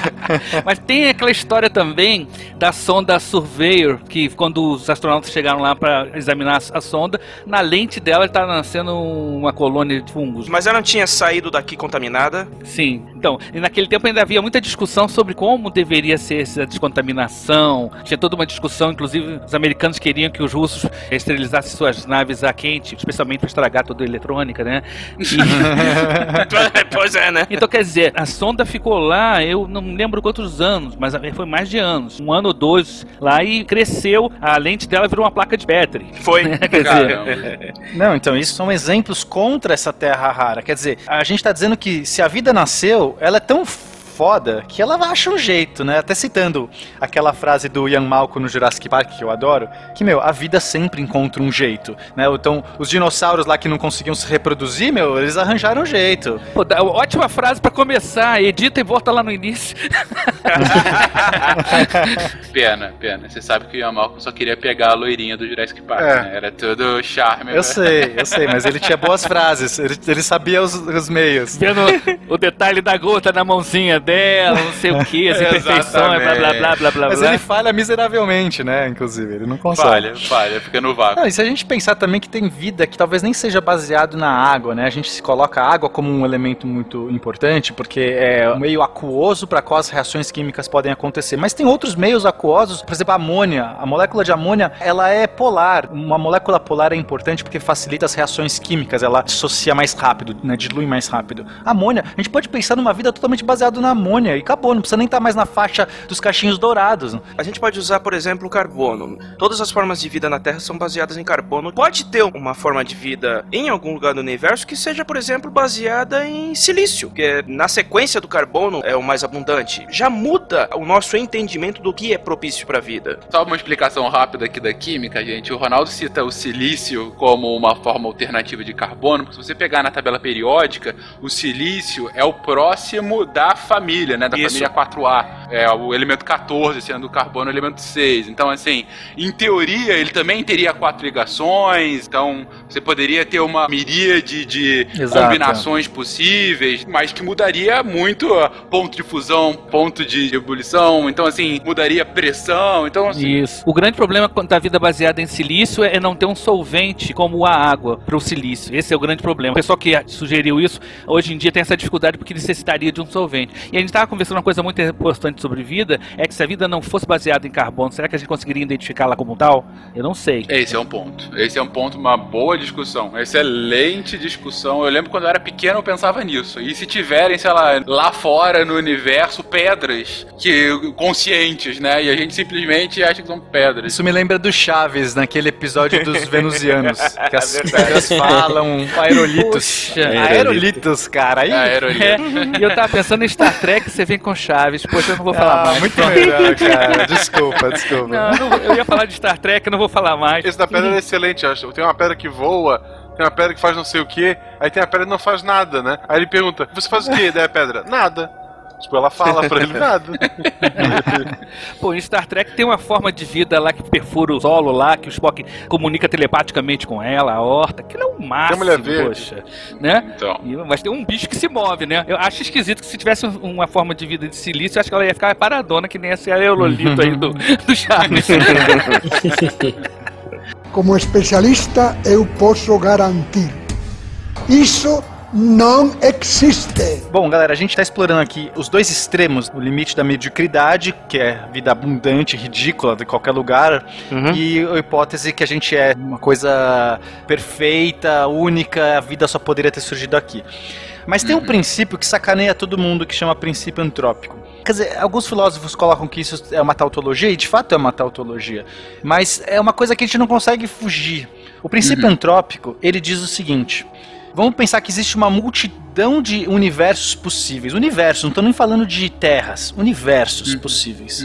Speaker 2: <laughs>
Speaker 6: Mas tem aquela história também da sonda Surveyor, que quando os astronautas chegaram lá para examinar a sonda, na lente dela está nascendo uma colônia de fungos.
Speaker 5: Mas ela não tinha saído daqui contaminada?
Speaker 6: Sim. Então, e naquele tempo ainda havia muita discussão sobre como deveria ser essa descontaminação. Tinha toda uma discussão, inclusive os americanos queriam que os russos esterilizassem suas naves a quente, especialmente para estragar toda a eletrônica, né? E- <laughs>
Speaker 5: pois é, né?
Speaker 6: Então, quer dizer, a sonda ficou lá, eu não lembro quantos anos, mas foi mais de anos. Um ano ou dois lá e cresceu, a lente dela virou uma placa de Petri.
Speaker 5: Foi. <laughs>
Speaker 6: Quer dizer.
Speaker 3: Não, então isso são exemplos contra essa terra rara. Quer dizer, a gente está dizendo que se a vida nasceu, ela é tão foda que ela acha um jeito, né? Até citando aquela frase do Ian Malcolm no Jurassic Park, que eu adoro, que, meu, a vida sempre encontra um jeito, né? Então, os dinossauros lá que não conseguiam se reproduzir, meu, eles arranjaram um jeito.
Speaker 6: Pô, dá- ótima frase pra começar. Edita e volta lá no início. <laughs>
Speaker 2: Pena, pena. Você sabe que o Ian Malcolm só queria pegar a loirinha do Jurassic Park,
Speaker 1: É.
Speaker 2: né? Era tudo charme.
Speaker 3: Eu
Speaker 2: né?
Speaker 3: sei, eu <laughs> sei, mas ele tinha boas frases, ele, ele sabia os, os meios.
Speaker 6: Vendo <laughs> o detalhe da gota na mãozinha dela, não sei o que, as imperfeições, blá blá blá blá blá
Speaker 3: Mas
Speaker 6: blá.
Speaker 3: ele falha miseravelmente, né? Inclusive, ele não consegue.
Speaker 2: Falha, falha, fica no vácuo.
Speaker 3: Não, e se a gente pensar também que tem vida que talvez nem seja baseado na água, né? A gente se coloca a água como um elemento muito importante, porque é um meio aquoso para qual as reações químicas podem acontecer. Mas tem outros meios aquosos, por exemplo, a amônia. A molécula de amônia, ela é polar. Uma molécula polar é importante porque facilita as reações químicas, ela dissocia mais rápido, né? Dilui mais rápido. A amônia, a gente pode pensar numa vida totalmente baseada na amônia e acabou, não precisa nem estar mais na faixa dos cachinhos dourados.
Speaker 5: A gente pode usar, por exemplo, o carbono. Todas as formas de vida na Terra são baseadas em carbono. Pode ter uma forma de vida em algum lugar do universo que seja, por exemplo, baseada em silício, que na sequência do carbono é o mais abundante. Já muda o nosso entendimento do que é propício para a vida.
Speaker 2: Só uma explicação rápida aqui da química, gente. O Ronaldo cita o silício como uma forma alternativa de carbono, porque se você pegar na tabela periódica, o silício é o próximo da família, né? Da
Speaker 5: Isso.
Speaker 2: família 4A. É o elemento 14, sendo o carbono o elemento 6. Então, assim, em teoria, ele também teria quatro ligações, então você poderia ter uma miríade de
Speaker 3: Exato.
Speaker 2: combinações possíveis, mas que mudaria muito ponto de fusão, ponto de ebulição, então, assim, mudaria pressão, então, assim,
Speaker 6: Isso. O grande problema da vida baseada em silício é não ter um solvente como a água para o silício. Esse é o grande problema. O pessoal que sugeriu isso, hoje em dia tem essa dificuldade porque necessitaria de um solvente. E a gente estava conversando uma coisa muito importante sobre vida, é que se a vida não fosse baseada em carbono, será que a gente conseguiria identificá-la como tal? Eu não sei.
Speaker 2: Esse é um ponto. Esse é um ponto, uma boa discussão. Excelente discussão. Eu lembro quando eu era pequeno eu pensava nisso. E se tiverem, sei lá, lá fora no universo, pedras que conscientes, né? E a gente simplesmente acha que são pedras.
Speaker 3: Isso me lembra do Chaves, naquele episódio dos <laughs> venusianos. Que as
Speaker 5: É
Speaker 3: pedras falam aerolitos.
Speaker 6: Poxa.
Speaker 3: aerolitos, cara. Aí,
Speaker 2: Ah, aerolito.
Speaker 6: É, <laughs> e eu tava pensando em Star Trek, você vem com Chaves. Poxa, eu não vou falar
Speaker 3: Ah,
Speaker 6: mais.
Speaker 3: muito melhor, <laughs> cara. Desculpa, desculpa.
Speaker 6: Não, eu não- eu ia falar de Star Trek, eu não vou falar mais.
Speaker 1: Esse da pedra é excelente, eu acho. Tem uma pedra que voa, tem uma pedra que faz não sei o que, aí tem a pedra que não faz nada, né? Aí ele pergunta, você faz o quê? Daí a pedra, nada. Tipo, ela fala pra ele nada. <laughs>
Speaker 6: Pô, em Star Trek tem uma forma de vida lá que perfura o solo lá, que o Spock comunica telepaticamente com ela, a horta. Aquilo é o máximo,
Speaker 1: mulher verde.
Speaker 6: poxa. Né?
Speaker 2: Então.
Speaker 6: E- Mas tem um bicho que se move, né? Eu acho esquisito que se tivesse um- uma forma de vida de silício, eu acho que ela ia ficar paradona, que nem esse aerolito aí do, <laughs> do Chaves. <laughs>
Speaker 9: Como especialista, eu posso garantir: isso não existe.
Speaker 3: Bom, galera, a gente tá explorando aqui os dois extremos, o limite da mediocridade, que é vida abundante, ridícula de qualquer lugar, e a hipótese que a gente é uma coisa perfeita, única, a vida só poderia ter surgido aqui. Mas tem um princípio que sacaneia todo mundo que chama princípio antrópico. Quer dizer, alguns filósofos colocam que isso é uma tautologia, e de fato é uma tautologia, mas é uma coisa que a gente não consegue fugir. O princípio antrópico, ele diz o seguinte: Vamos pensar que existe uma multidão de universos possíveis. Universos, não estou nem falando de terras, universos possíveis.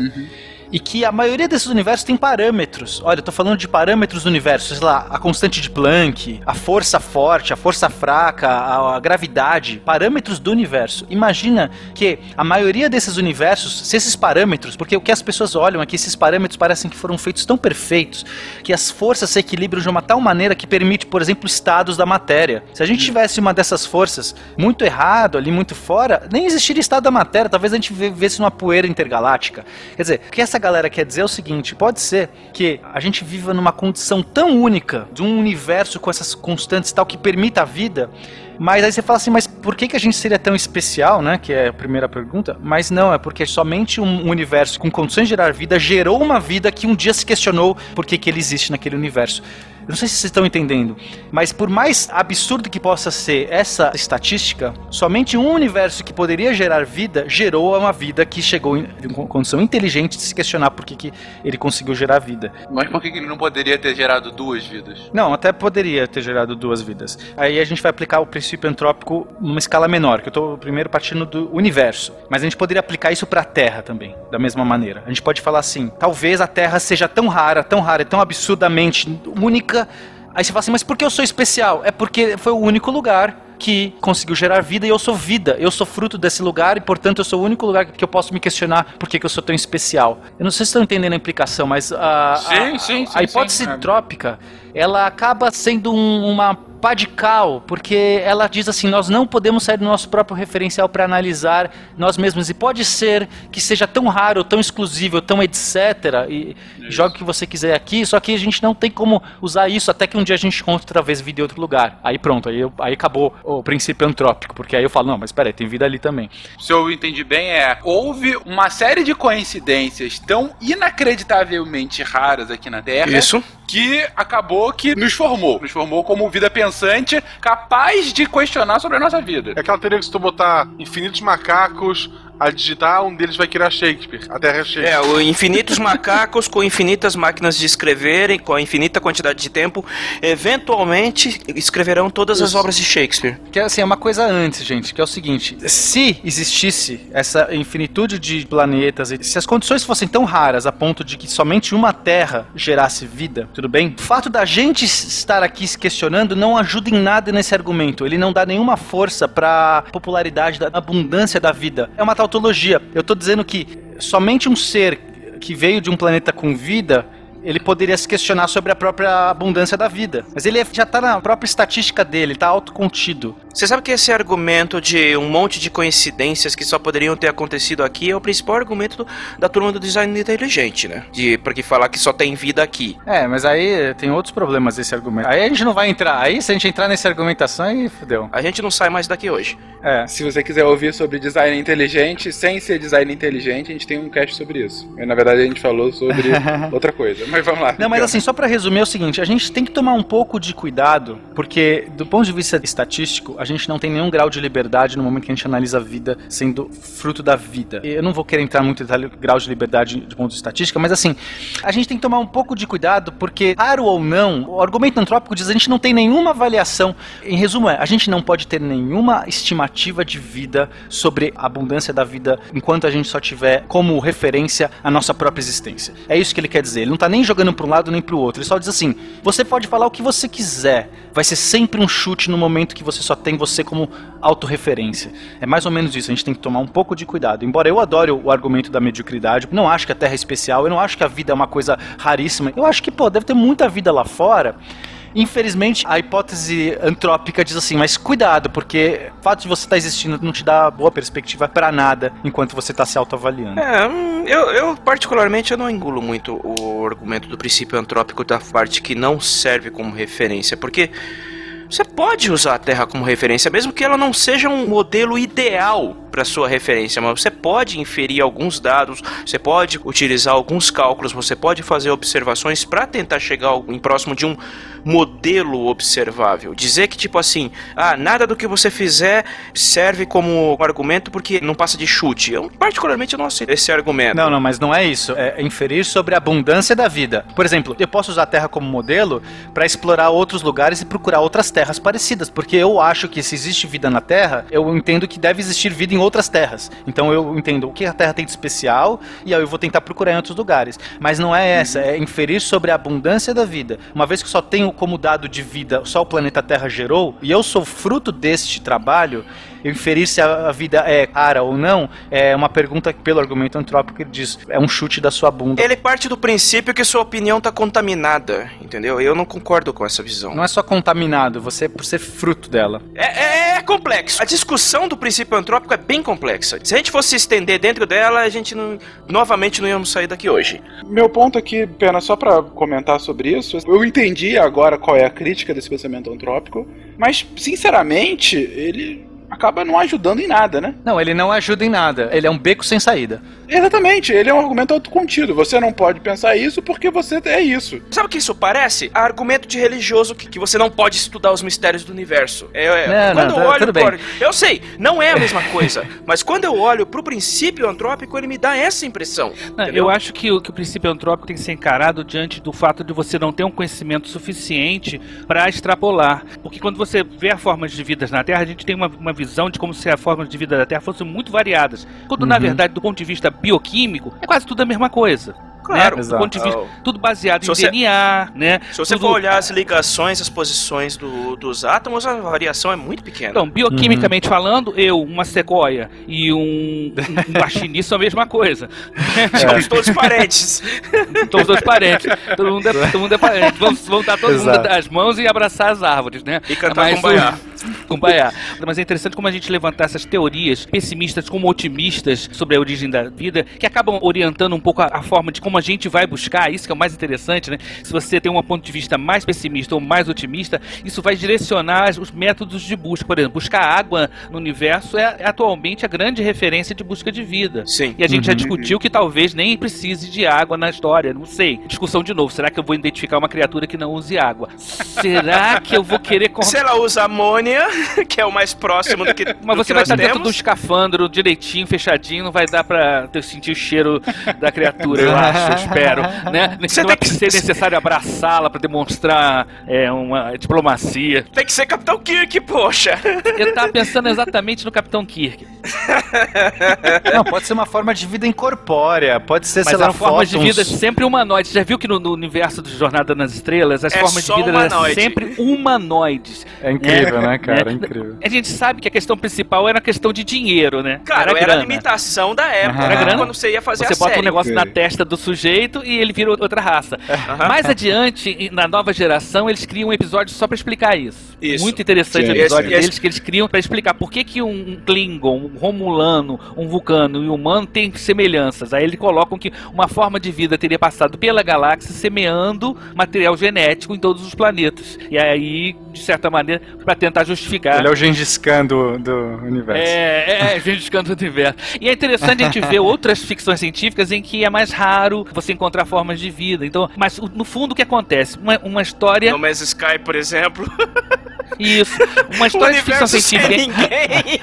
Speaker 3: E que a maioria desses universos tem parâmetros. Olha, eu tô falando de parâmetros do universo, sei lá, a constante de Planck, a força forte, a força fraca, a, a gravidade, parâmetros do universo. Imagina que a maioria desses universos, se esses parâmetros, porque o que as pessoas olham é que esses parâmetros parecem que foram feitos tão perfeitos que as forças se equilibram de uma tal maneira que permite, por exemplo, estados da matéria. Se a gente tivesse uma dessas forças muito errado ali, muito fora, nem existiria estado da matéria, talvez a gente vivesse numa poeira intergaláctica. Quer dizer, que essa galera quer dizer é o seguinte: pode ser que a gente viva numa condição tão única de um universo com essas constantes tal que permita a vida. Mas aí você fala assim, mas por que, que a gente seria tão especial, né? Que é a primeira pergunta. Mas não, é porque somente um universo com condições de gerar vida gerou uma vida que um dia se questionou por que, que ele existe naquele universo. Eu não sei se vocês estão entendendo, mas por mais absurdo que possa ser essa estatística, somente um universo que poderia gerar vida gerou uma vida que chegou em condição inteligente de se questionar por que, que ele conseguiu gerar vida.
Speaker 2: Mas por que ele não poderia ter gerado duas vidas?
Speaker 3: Não, até poderia ter gerado duas vidas. Aí a gente vai aplicar o princípio antrópico numa escala menor, que eu estou primeiro partindo do universo. Mas a gente poderia aplicar isso para a Terra também, da mesma maneira. A gente pode falar assim: talvez a Terra seja tão rara, tão rara, e tão absurdamente única. Aí você fala assim, mas por que eu sou especial? É porque foi o único lugar que conseguiu gerar vida e eu sou vida. Eu sou fruto desse lugar e, portanto, eu sou o único lugar que eu posso me questionar por que, que eu sou tão especial. Eu não sei se estão entendendo a implicação, mas a,
Speaker 2: Sim,
Speaker 3: a,
Speaker 2: sim, sim,
Speaker 3: a hipótese
Speaker 2: é.
Speaker 3: trópica ela acaba sendo um- uma pá de cal, porque ela diz assim: nós não podemos sair do nosso próprio referencial para analisar nós mesmos. E pode ser que seja tão raro, tão exclusivo, tão etc. E joga o que você quiser aqui, só que a gente não tem como usar isso até que um dia a gente encontre outra vez vida em outro lugar. Aí pronto, aí, eu- aí acabou o princípio antrópico, porque aí eu falo: não, mas peraí, tem vida ali também.
Speaker 2: Se eu entendi bem, é. Houve uma série de coincidências tão inacreditavelmente raras aqui na Terra.
Speaker 5: Isso.
Speaker 2: Que acabou que nos formou. Nos formou como vida pensante, capaz de questionar sobre a nossa vida.
Speaker 1: É aquela teoria que se tu botar infinitos macacos a digitar, um deles vai criar Shakespeare. A Terra é Shakespeare.
Speaker 5: É, o infinitos macacos com infinitas máquinas de escreverem, com a infinita quantidade de tempo, eventualmente escreverão todas as obras de Shakespeare.
Speaker 3: Que assim, é uma coisa antes, gente, que é o seguinte: se existisse essa infinitude de planetas, e se as condições fossem tão raras a ponto de que somente uma Terra gerasse vida, tudo bem? O fato da gente estar aqui se questionando não ajuda em nada nesse argumento. Ele não dá nenhuma força pra popularidade da abundância da vida. É uma tautologia. Eu tô dizendo que somente um ser que veio de um planeta com vida ele poderia se questionar sobre a própria abundância da vida. Mas ele é- já tá na própria estatística dele, ele tá autocontido.
Speaker 5: Você sabe que esse argumento de um monte de coincidências que só poderiam ter acontecido aqui é o principal argumento do- da turma do design inteligente, né? De porque falar que só tem vida aqui.
Speaker 3: É, mas aí tem outros problemas desse argumento. Aí a gente não vai entrar. Aí se a gente entrar nessa argumentação, aí fodeu.
Speaker 5: A gente não sai mais daqui hoje.
Speaker 3: É.
Speaker 2: Se você quiser ouvir sobre design inteligente, sem ser design inteligente, a gente tem um cast sobre isso. Mas, na verdade, a gente falou sobre <laughs> outra coisa. Mas vamos lá.
Speaker 3: Não, mas assim, só pra resumir é o seguinte, a gente tem que tomar um pouco de cuidado, porque do ponto de vista estatístico, a gente não tem nenhum grau de liberdade no momento que a gente analisa a vida sendo fruto da vida. Eu não vou querer entrar muito em detalhe- grau de liberdade de ponto de estatística, mas assim, a gente tem que tomar um pouco de cuidado, porque, raro ou não, o argumento antrópico diz a gente não tem nenhuma avaliação. Em resumo, é, a gente não pode ter nenhuma estimativa de vida sobre a abundância da vida enquanto a gente só tiver como referência a nossa própria existência. É isso que ele quer dizer. Ele não tá nem jogando para um lado nem para o outro. Ele só diz assim: você pode falar o que você quiser, vai ser sempre um chute no momento que você só tem você como autorreferência. É mais ou menos isso. A gente tem que tomar um pouco de cuidado. Embora eu adore o argumento da mediocridade, não acho que a Terra é especial, eu não acho que a vida é uma coisa raríssima. Eu acho que, pô, deve ter muita vida lá fora. Infelizmente, a hipótese antrópica diz assim, mas cuidado, porque o fato de você estar existindo não te dá boa perspectiva pra nada enquanto você tá se autoavaliando.
Speaker 5: É, hum, eu, eu particularmente eu não engulo muito o argumento do princípio antrópico da parte que não serve como referência, porque você pode usar a Terra como referência, mesmo que ela não seja um modelo ideal para sua referência, mas você pode inferir alguns dados, você pode utilizar alguns cálculos, você pode fazer observações para tentar chegar em próximo de um modelo observável. Dizer que tipo assim, ah, nada do que você fizer serve como argumento porque não passa de chute. Eu particularmente não aceito esse argumento.
Speaker 3: Não, não, mas não é isso. É inferir sobre a abundância da vida. Por exemplo, eu posso usar a Terra como modelo para explorar outros lugares e procurar outras terras parecidas, porque eu acho que se existe vida na Terra, eu entendo que deve existir vida em outras terras. Então eu entendo o que a Terra tem de especial e aí eu vou tentar procurar em outros lugares. Mas não é essa, é inferir sobre a abundância da vida. Uma vez que só tenho como dado de vida só o planeta Terra gerou e eu sou fruto deste trabalho, eu inferir se a, a vida é rara ou não é uma pergunta que, pelo argumento antrópico, ele diz é um chute da sua bunda.
Speaker 5: Ele parte do princípio que sua opinião tá contaminada, entendeu? Eu não concordo com essa visão.
Speaker 3: Não é só contaminado, você é por ser fruto dela.
Speaker 5: É, é- é complexo. A discussão do princípio antrópico é bem complexa. Se a gente fosse se estender dentro dela, a gente não, novamente não íamos sair daqui hoje.
Speaker 2: Meu ponto aqui, Pena, só pra comentar sobre isso, eu entendi agora qual é a crítica desse pensamento antrópico, mas, sinceramente, ele acaba não ajudando em nada, né?
Speaker 3: Não, ele não ajuda em nada. Ele é um beco sem saída.
Speaker 2: Exatamente, ele é um argumento autocontido. Você não pode pensar isso porque você é isso.
Speaker 5: Sabe o que isso parece? Argumento de religioso que, que você não pode estudar os mistérios do universo. É, é,
Speaker 3: Não,
Speaker 5: quando
Speaker 3: não,
Speaker 5: eu
Speaker 3: tá-
Speaker 5: olho
Speaker 3: tudo bem.
Speaker 5: por- Eu sei, não é a mesma coisa. <laughs> mas quando eu olho pro princípio antrópico, ele me dá essa impressão.
Speaker 6: Não, eu acho que o, que o princípio antrópico tem que ser encarado diante do fato de você não ter um conhecimento suficiente para extrapolar. Porque quando você vê as formas de vida na Terra, a gente tem uma, uma visão de como se as formas de vida da Terra fossem muito variadas. Quando, na
Speaker 3: Uhum.
Speaker 6: verdade, do ponto de vista bioquímico, é quase tudo a mesma coisa.
Speaker 5: Claro.
Speaker 6: né? Do ponto de vista, tudo baseado
Speaker 5: Se
Speaker 6: em
Speaker 5: você-
Speaker 6: DNA, né?
Speaker 5: Se você
Speaker 6: Tudo-
Speaker 5: for olhar as ligações, as posições do- dos átomos, a variação é muito pequena.
Speaker 6: Então, bioquimicamente falando, eu, uma sequoia e um, um guaxinim são a mesma coisa. <laughs>
Speaker 5: Somos todos parentes.
Speaker 6: Todos dois parentes. Todo mundo é, todo mundo é parente. Vamos, vamos dar todo
Speaker 3: Exato.
Speaker 6: mundo as mãos e abraçar as árvores, né?
Speaker 5: E cantar
Speaker 6: Mas
Speaker 5: Kumbaya.
Speaker 6: o- Kumbaya. Mas é interessante como a gente levantar essas teorias pessimistas como otimistas sobre a origem da vida, que acabam orientando um pouco a, a forma de como a gente vai buscar. Isso que é o mais interessante, né? Se você tem um ponto de vista mais pessimista ou mais otimista, isso vai direcionar os métodos de busca. Por exemplo, buscar água no universo é, é atualmente a grande referência de busca de vida.
Speaker 5: Sim.
Speaker 6: E a gente já
Speaker 3: Uhum.
Speaker 6: discutiu que talvez nem precise de água na história, não sei. Discussão de novo, será que eu vou identificar uma criatura que não use água? Será que eu vou querer... <laughs>
Speaker 5: Se ela usa amônia, <laughs> que é o mais próximo do que. <laughs>
Speaker 6: Mas
Speaker 5: do
Speaker 6: você
Speaker 5: que
Speaker 6: vai estar dentro
Speaker 5: temos.
Speaker 6: do escafandro direitinho, fechadinho, não vai dar pra ter- sentir o cheiro da criatura, eu acho, eu espero. Né?
Speaker 5: Você
Speaker 6: não vai
Speaker 5: tem que-
Speaker 6: ser necessário abraçá-la pra demonstrar é, uma diplomacia.
Speaker 5: Tem que ser Capitão Kirk, poxa!
Speaker 6: Eu tava pensando exatamente no Capitão Kirk. <laughs>
Speaker 3: Não, pode ser uma forma de vida incorpórea, pode ser,
Speaker 6: Mas
Speaker 3: sei lá,
Speaker 6: eram formas de vida sempre humanoides. Já viu que no, no universo de Jornada nas Estrelas, as
Speaker 5: É
Speaker 6: formas de vida eram
Speaker 5: humanoide.
Speaker 6: sempre humanoides.
Speaker 3: É incrível,
Speaker 6: É,
Speaker 3: né, cara?
Speaker 6: né?
Speaker 3: É incrível.
Speaker 6: A gente sabe que a questão principal era a questão de dinheiro, né?
Speaker 5: Cara, era, a
Speaker 6: grana.
Speaker 5: limitação da época,
Speaker 3: Aham.
Speaker 5: era
Speaker 6: Era grana.
Speaker 5: quando você ia fazer
Speaker 6: Você
Speaker 5: a
Speaker 6: bota
Speaker 5: série.
Speaker 6: um negócio na testa do sujeito e ele vira outra raça.
Speaker 5: Aham.
Speaker 6: Mais adiante, na nova geração, eles criam um episódio só pra explicar isso.
Speaker 5: Isso.
Speaker 6: Muito interessante
Speaker 1: Sim.
Speaker 6: o episódio
Speaker 5: Esse- esse-
Speaker 6: deles que eles criam pra explicar por que, que um um Klingon, um Romulano, um Vulcano e um humano têm semelhanças. Aí eles colocam que uma forma de vida teria passado pela galáxia semeando material genético em todos os planetas. E aí, de certa maneira, pra tentar justificar.
Speaker 3: Ele é o Gengis Khan do, do universo.
Speaker 6: É, é, gente buscando o universo. E é interessante a gente ver outras ficções científicas em que é mais raro você encontrar formas de vida. Então, mas no fundo o que acontece? Uma, uma história.
Speaker 5: No Man's Sky, por exemplo.
Speaker 6: Isso. Uma <laughs> história de ficção
Speaker 5: universo sem
Speaker 6: científica.
Speaker 5: ninguém.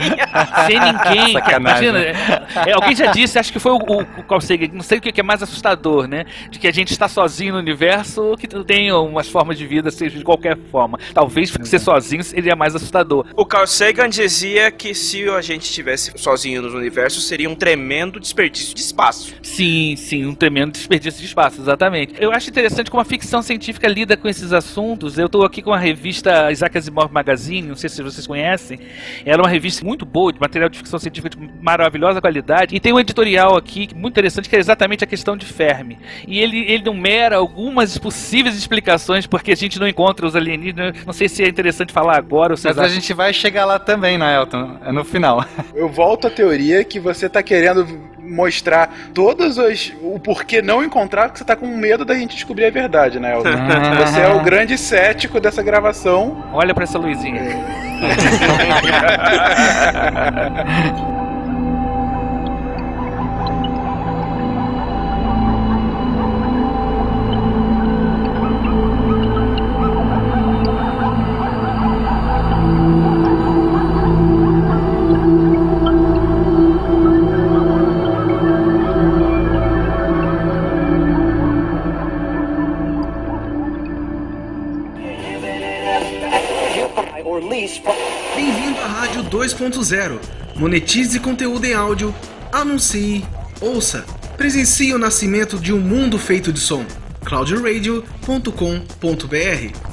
Speaker 6: Sem ninguém.
Speaker 3: Sacanagem.
Speaker 6: Imagina, é, é, alguém já disse, acho que foi o, o, Carl Sagan, não sei o que que é mais assustador, né? De que a gente está sozinho no universo ou que tem umas formas de vida, seja de qualquer forma. Talvez ser sozinho seria mais assustador.
Speaker 5: O Carl Sagan dizia que se a gente estivesse sozinho no universo, seria um tremendo desperdício de espaço.
Speaker 6: Sim, sim, um tremendo desperdício de espaço, exatamente. Eu acho interessante como a ficção científica lida com esses assuntos. Eu estou aqui com a revista Isaac Asimov Magazine, não sei se vocês conhecem. Ela é uma revista muito boa, de material de ficção científica de maravilhosa qualidade. E tem um editorial aqui muito interessante que é exatamente a questão de Fermi. E ele, ele numera algumas possíveis explicações porque a gente não encontra os alienígenas. Não sei se é interessante falar agora ou se
Speaker 3: Mas a gente vai chegar lá também, né, Elton? É no final. <laughs>
Speaker 2: Eu volto à teoria que você tá querendo mostrar todos os. o porquê não encontrar, porque você tá com medo da gente descobrir a verdade, né, Elton? <laughs> Você é o grande cético dessa gravação.
Speaker 6: Olha pra essa luzinha. <laughs>
Speaker 10: 2.0 Monetize conteúdo em áudio, anuncie, ouça. Presencie o nascimento de um mundo feito de som. cloudradio.com.br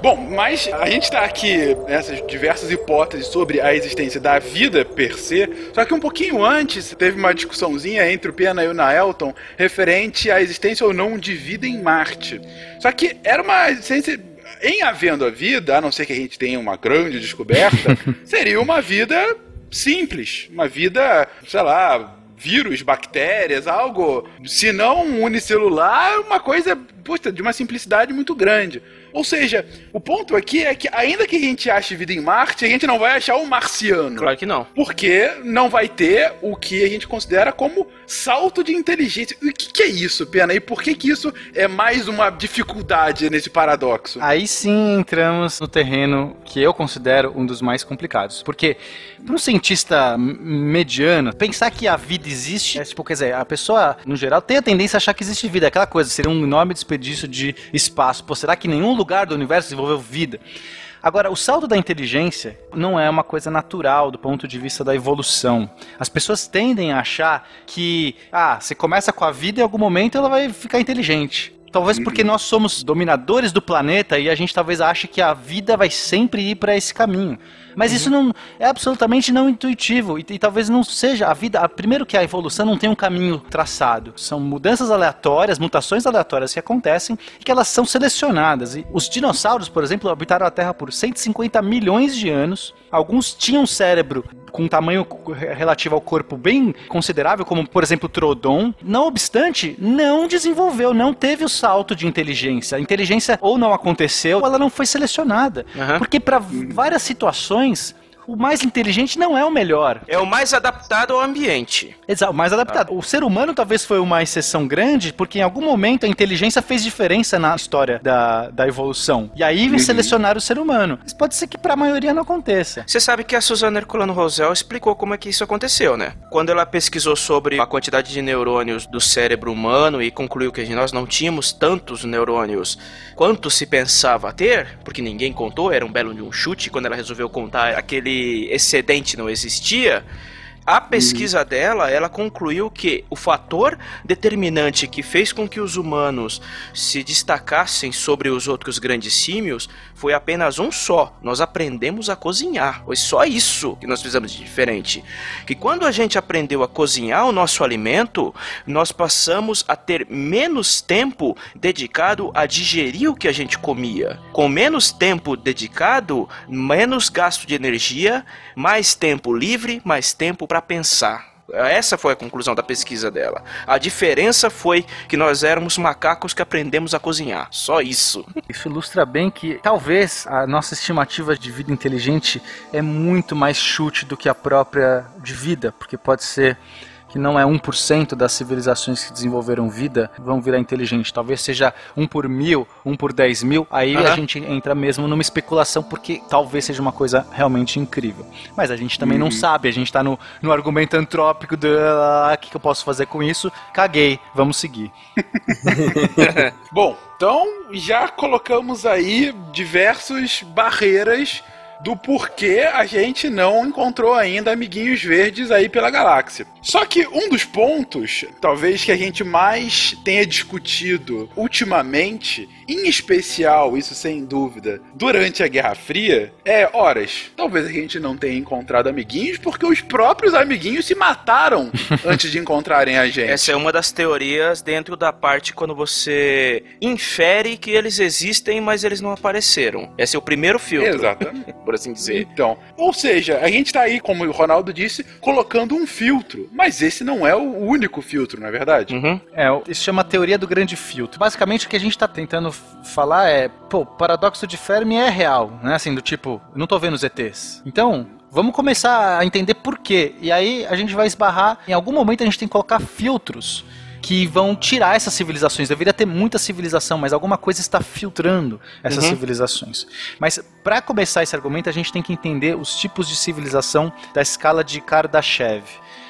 Speaker 2: Bom, mas a gente está aqui nessas diversas hipóteses sobre a existência da vida per se, só que um pouquinho antes teve uma discussãozinha entre o Pena e o Naelton referente à existência ou não de vida em Marte. Só que era uma existência em havendo a vida, a não ser que a gente tenha uma grande descoberta, <laughs> seria uma vida simples, uma vida, sei lá, vírus, bactérias, algo, se não unicelular, uma coisa, puta, de uma simplicidade muito grande. Ou seja, o ponto aqui é que, ainda que a gente ache vida em Marte, a gente não vai achar um marciano.
Speaker 5: Claro que não.
Speaker 2: Porque não vai ter o que a gente considera como salto de inteligência. E o que, que é isso, Pena? E por que, que isso é mais uma dificuldade nesse paradoxo?
Speaker 3: Aí sim entramos no terreno que eu considero um dos mais complicados. Porque, para um cientista mediano, pensar que a vida existe é tipo, quer dizer, a pessoa, no geral, tem a tendência a achar que existe vida. Aquela coisa, seria um enorme desperdício de espaço. Pô, será que nenhum lugar do universo desenvolveu vida? Agora, o salto da inteligência não é uma coisa natural do ponto de vista da evolução. As pessoas tendem a achar que, ah, você começa com a vida e em algum momento ela vai ficar inteligente. Talvez porque nós somos dominadores do planeta e a gente talvez ache que a vida vai sempre ir para esse caminho. Mas isso não é absolutamente não intuitivo e, e talvez não seja a vida. a- Primeiro que a evolução não tem um caminho traçado. São mudanças aleatórias, mutações aleatórias que acontecem e que elas são selecionadas. E os dinossauros, por exemplo, habitaram a Terra por 150 milhões de anos. Alguns tinham um cérebro com um tamanho relativo ao corpo bem considerável, como por exemplo o Trodon. Não obstante, não desenvolveu, não teve o salto de inteligência. A inteligência ou não aconteceu, ou ela não foi selecionada. Porque para várias situações Thanks. O mais inteligente não é o melhor.
Speaker 5: É o mais adaptado ao ambiente.
Speaker 3: Exato, o mais adaptado. O ser humano talvez foi uma exceção grande, porque em algum momento a inteligência fez diferença na história da, da evolução. E aí
Speaker 5: Uhum.
Speaker 3: selecionaram o ser humano. Mas pode ser que para a maioria não aconteça.
Speaker 5: Você sabe que a Suzana Herculano Rosel explicou como é que isso aconteceu, né? Quando ela pesquisou sobre a quantidade de neurônios do cérebro humano e concluiu que nós não tínhamos tantos neurônios quanto se pensava ter, porque ninguém contou, era um belo de um chute, quando ela resolveu contar, aquele excedente não existia. A pesquisa dela, ela concluiu que o fator determinante que fez com que os humanos se destacassem sobre os outros grandes símios foi apenas um só. Nós aprendemos a cozinhar. Foi só isso que nós fizemos de diferente. Que quando a gente aprendeu a cozinhar o nosso alimento, nós passamos a ter menos tempo dedicado a digerir o que a gente comia. Com menos tempo dedicado, menos gasto de energia, mais tempo livre, mais tempo para pensar. Essa foi a conclusão da pesquisa dela. A diferença foi que nós éramos macacos que aprendemos a cozinhar. Só isso.
Speaker 3: Isso ilustra bem que talvez a nossa estimativa de vida inteligente é muito mais chute do que a própria de vida, porque pode ser que não é 1% das civilizações que desenvolveram vida vão virar inteligente. Talvez seja 1 por mil, 1 por 10 mil. Aí a
Speaker 5: Aham.
Speaker 3: gente entra mesmo numa especulação, porque talvez seja uma coisa realmente incrível. Mas a gente também não
Speaker 2: Uhum.
Speaker 3: sabe, a gente tá no, no argumento antrópico do ah, o que, que eu posso fazer com isso. Caguei, vamos seguir. <laughs>
Speaker 2: Bom, então já colocamos aí diversas barreiras do porquê a gente não encontrou ainda amiguinhos verdes aí pela galáxia. Só que um dos pontos, talvez que a gente mais tenha discutido ultimamente, em especial, isso sem dúvida, durante a Guerra Fria, é horas. Talvez a gente não tenha encontrado amiguinhos porque os próprios amiguinhos se mataram <laughs> antes de encontrarem a gente.
Speaker 5: Essa é uma das teorias dentro da parte quando você infere que eles existem, mas eles não apareceram. Esse é o primeiro filtro.
Speaker 2: Exatamente. <laughs>
Speaker 5: por assim dizer.
Speaker 2: Então, ou seja, a gente tá aí, como o Ronaldo disse, colocando um filtro. Mas esse não é o único filtro, não é verdade?
Speaker 3: É, o- isso chama teoria do grande filtro. Basicamente o que a gente tá tentando falar é, pô, o paradoxo de Fermi é real, né? Assim, do tipo, não tô vendo os ETs. Então, vamos começar a entender por quê. E aí a gente vai esbarrar, em algum momento a gente tem que colocar filtros que vão tirar essas civilizações. Deveria ter muita civilização, mas alguma coisa está filtrando essas
Speaker 5: Uhum.
Speaker 3: civilizações. Mas para começar esse argumento, a gente tem que entender os tipos de civilização da escala de Kardashev.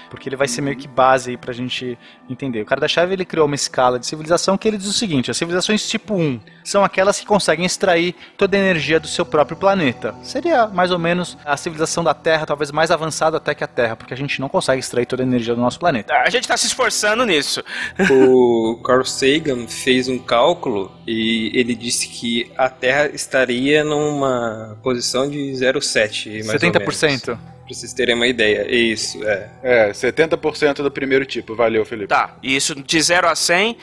Speaker 3: Porque ele vai ser meio que base aí pra gente entender. O Kardashev ele criou uma escala de civilização que ele diz o seguinte: as civilizações tipo 1 são aquelas que conseguem extrair toda a energia do seu próprio planeta. Seria mais ou menos a civilização da Terra, talvez mais avançada até que a Terra, porque a gente não consegue extrair toda a energia do nosso planeta.
Speaker 5: A gente tá se esforçando nisso. <laughs>
Speaker 4: O Carl Sagan fez um cálculo e ele disse que a Terra estaria numa posição de 0,7, mais
Speaker 3: 70%.
Speaker 4: Pra vocês terem uma ideia. Isso, é.
Speaker 11: É, 70% do primeiro tipo. Valeu, Felipe.
Speaker 5: Tá, e isso de 0 a 100,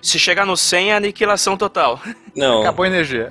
Speaker 5: se chegar no 100 é aniquilação total. <laughs>
Speaker 4: Não.
Speaker 3: Acabou a energia.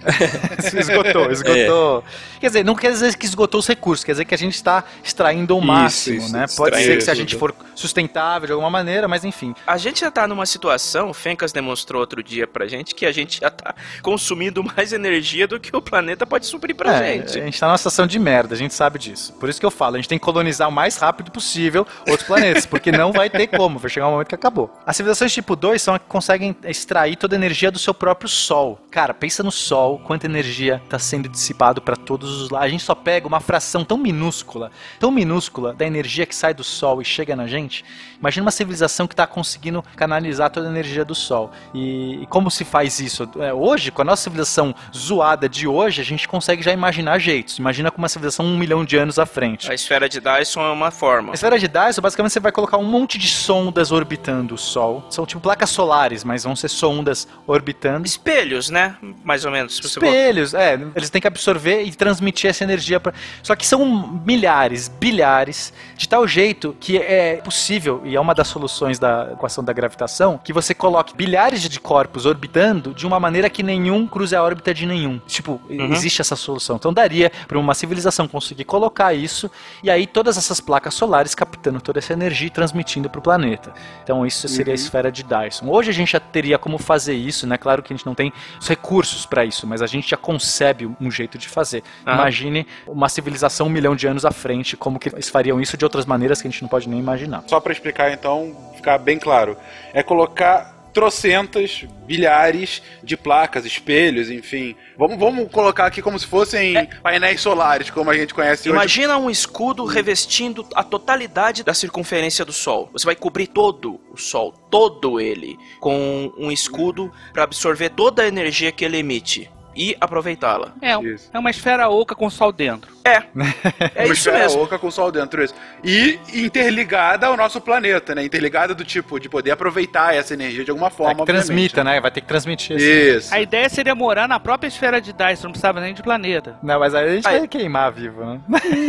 Speaker 3: Se <laughs> esgotou, esgotou. Quer dizer, não quer dizer que esgotou os recursos, quer dizer que a gente está extraindo o
Speaker 4: Isso,
Speaker 3: máximo,
Speaker 4: isso,
Speaker 3: né? Pode ser que se a gente for sustentável de alguma maneira, mas enfim.
Speaker 5: A gente já tá numa situação, o Fencas demonstrou outro dia pra gente, que a gente já tá consumindo mais energia do que o planeta pode suprir pra
Speaker 3: É,
Speaker 5: gente.
Speaker 3: A gente tá numa situação de merda, a gente sabe disso. Por isso que eu falo, a gente tem que colonizar o mais rápido possível outros planetas, porque não vai ter como, vai chegar um momento que acabou. As civilizações tipo 2 são as que conseguem extrair toda a energia do seu próprio Sol. Cara, pensa no Sol, quanta energia está sendo dissipado para todos os lados. A gente só pega uma fração tão minúscula, tão minúscula da energia que sai do Sol e chega na gente. Imagina uma civilização que está conseguindo canalizar toda a energia do Sol. E, e como se faz isso? É, hoje, com a nossa civilização zoada de hoje, a gente consegue já imaginar jeitos. Imagina com uma civilização um milhão de anos à frente.
Speaker 5: A esfera de Dyson é uma forma.
Speaker 3: A esfera de Dyson, basicamente, você vai colocar um monte de sondas orbitando o Sol. São tipo placas solares, mas vão ser sondas orbitando.
Speaker 5: Espelhos, né? Mais ou menos.
Speaker 3: Espelhos, é. Eles têm que absorver e transmitir essa energia. Pra... Só que são milhares, bilhares, de tal jeito que é possível, e é uma das soluções da equação da gravitação, que você coloque bilhares de corpos orbitando de uma maneira que nenhum cruze a órbita de nenhum. Tipo,
Speaker 5: Uhum.
Speaker 3: existe essa solução. Então daria para uma civilização conseguir colocar isso, e aí todas essas placas solares captando toda essa energia e transmitindo para o planeta. Então isso seria a
Speaker 11: Uhum.
Speaker 3: esfera de Dyson. Hoje a gente já teria como fazer isso, né? Claro que a gente não tem os recursos para isso, mas a gente já concebe um jeito de fazer.
Speaker 5: Ah.
Speaker 3: Imagine uma civilização um milhão de anos à frente, como que eles fariam isso de outras maneiras que a gente não pode nem imaginar.
Speaker 11: Só pra explicar então, ficar bem claro. É colocar trocentas, bilhares de placas, espelhos, enfim. Vamos, vamos colocar aqui como se fossem painéis solares, como a gente conhece hoje.
Speaker 5: Imagina um escudo revestindo a totalidade da circunferência do Sol. Você vai cobrir todo o Sol, todo ele, com um escudo para absorver toda a energia que ele emite e aproveitá-la.
Speaker 6: É, é uma esfera oca com sol dentro.
Speaker 5: É. <laughs>
Speaker 11: É uma esfera oca com Sol dentro, isso. E interligada ao nosso planeta, né? Interligada do tipo de poder aproveitar essa energia de alguma forma.
Speaker 3: É que transmita, né? Vai ter que transmitir isso.
Speaker 11: Isso.
Speaker 6: A ideia seria morar na própria esfera de Dyson, não precisava nem de planeta.
Speaker 3: Não, mas aí a gente
Speaker 5: Aí-
Speaker 3: vai queimar vivo, né?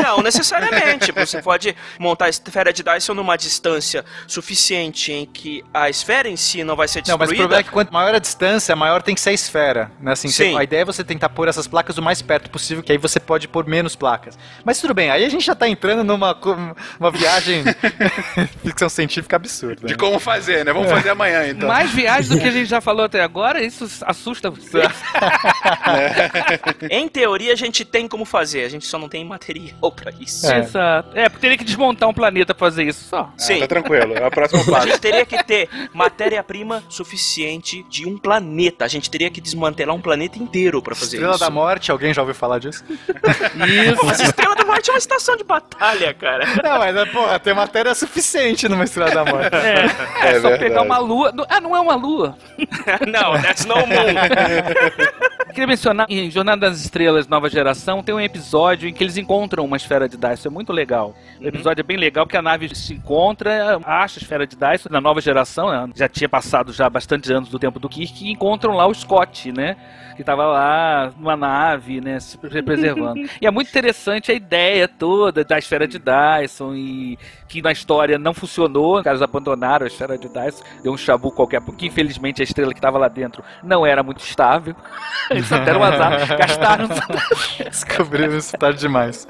Speaker 5: Não <laughs> necessariamente. Você pode montar a esfera de Dyson numa distância suficiente em que a esfera em si não vai ser
Speaker 3: Não,
Speaker 5: destruída.
Speaker 3: mas o problema é que quanto maior a distância, maior tem que ser a esfera. Né? Assim,
Speaker 5: Sim.
Speaker 3: você- a ideia é você tentar pôr essas placas o mais perto possível, que aí você pode pôr menos placas. Mas tudo bem, aí a gente já tá entrando numa uma viagem <laughs> ficção científica absurda.
Speaker 11: De como fazer, né? Vamos fazer amanhã, então.
Speaker 6: Mais viagem do que a gente já falou até agora, isso assusta você. <laughs>
Speaker 5: Em teoria, a gente tem como fazer, a gente só não tem material pra isso.
Speaker 6: Exato. É, porque teria que desmontar um planeta pra fazer isso só.
Speaker 5: Sim.
Speaker 11: Tá tranquilo, é o próximo
Speaker 5: A
Speaker 11: passo.
Speaker 5: gente teria que ter matéria-prima suficiente de um planeta. A gente teria que desmantelar um planeta inteiro pra fazer
Speaker 3: Estrela
Speaker 5: isso.
Speaker 3: da Morte, alguém já ouviu falar disso?
Speaker 6: Isso.
Speaker 5: Mas Estrela da Morte é uma estação de batalha, cara.
Speaker 3: Não, mas porra, tem matéria suficiente numa Estrela da Morte.
Speaker 6: É,
Speaker 11: É
Speaker 6: é só
Speaker 11: verdade.
Speaker 6: pegar uma lua. Ah, não é uma lua. <laughs>
Speaker 5: Não, that's no moon. <laughs>
Speaker 6: Queria mencionar em Jornada das Estrelas Nova Geração tem um episódio em que eles encontram uma esfera de Dyson. É muito legal. O episódio é bem legal porque a nave se encontra, acha a esfera de Dyson na nova geração, né? já tinha passado já bastante anos do tempo do Kirk, e encontram lá o Scott, né? Que tava lá numa nave, né? Se preservando. <laughs> e é muito interessante a ideia toda da esfera de Dyson e que na história não funcionou, os caras abandonaram a esfera de Dyson, deu um chabu qualquer, porque infelizmente a estrela que estava lá dentro não era muito estável. <laughs> Eles deram um azar, <laughs> gastaram.
Speaker 3: Descobriram isso tarde demais.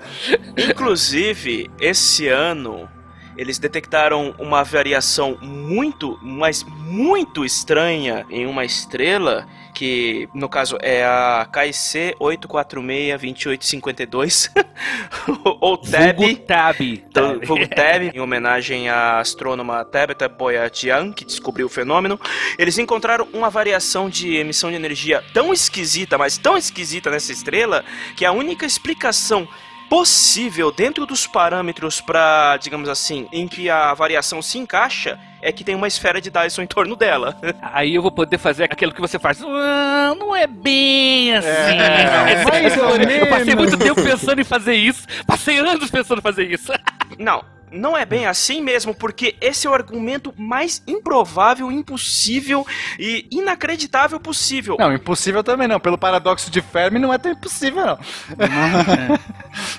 Speaker 5: Inclusive, esse ano, eles detectaram uma variação muito, mas muito estranha em uma estrela, que no caso é a KIC 846-2852, <laughs> ou TAB.
Speaker 6: Vulgo Tab.
Speaker 5: vulgo <laughs> Tab, em homenagem à astrônoma Tabitha Boyatian, que descobriu o fenômeno, eles encontraram uma variação de emissão de energia tão esquisita, mas tão esquisita nessa estrela, que a única explicação possível, dentro dos parâmetros para, digamos assim, em que a variação se encaixa, é que tem uma esfera de Dyson em torno dela. <laughs>
Speaker 6: Aí eu vou poder fazer aquilo que você faz. Não, não é bem assim.
Speaker 3: É, mais ou
Speaker 6: eu passei muito tempo pensando em fazer isso. Passei anos pensando em fazer isso.
Speaker 5: Não, não é bem assim mesmo, porque esse é o argumento mais improvável, impossível e inacreditável possível.
Speaker 3: Não, impossível também não. Pelo paradoxo de Fermi, não é tão impossível, não.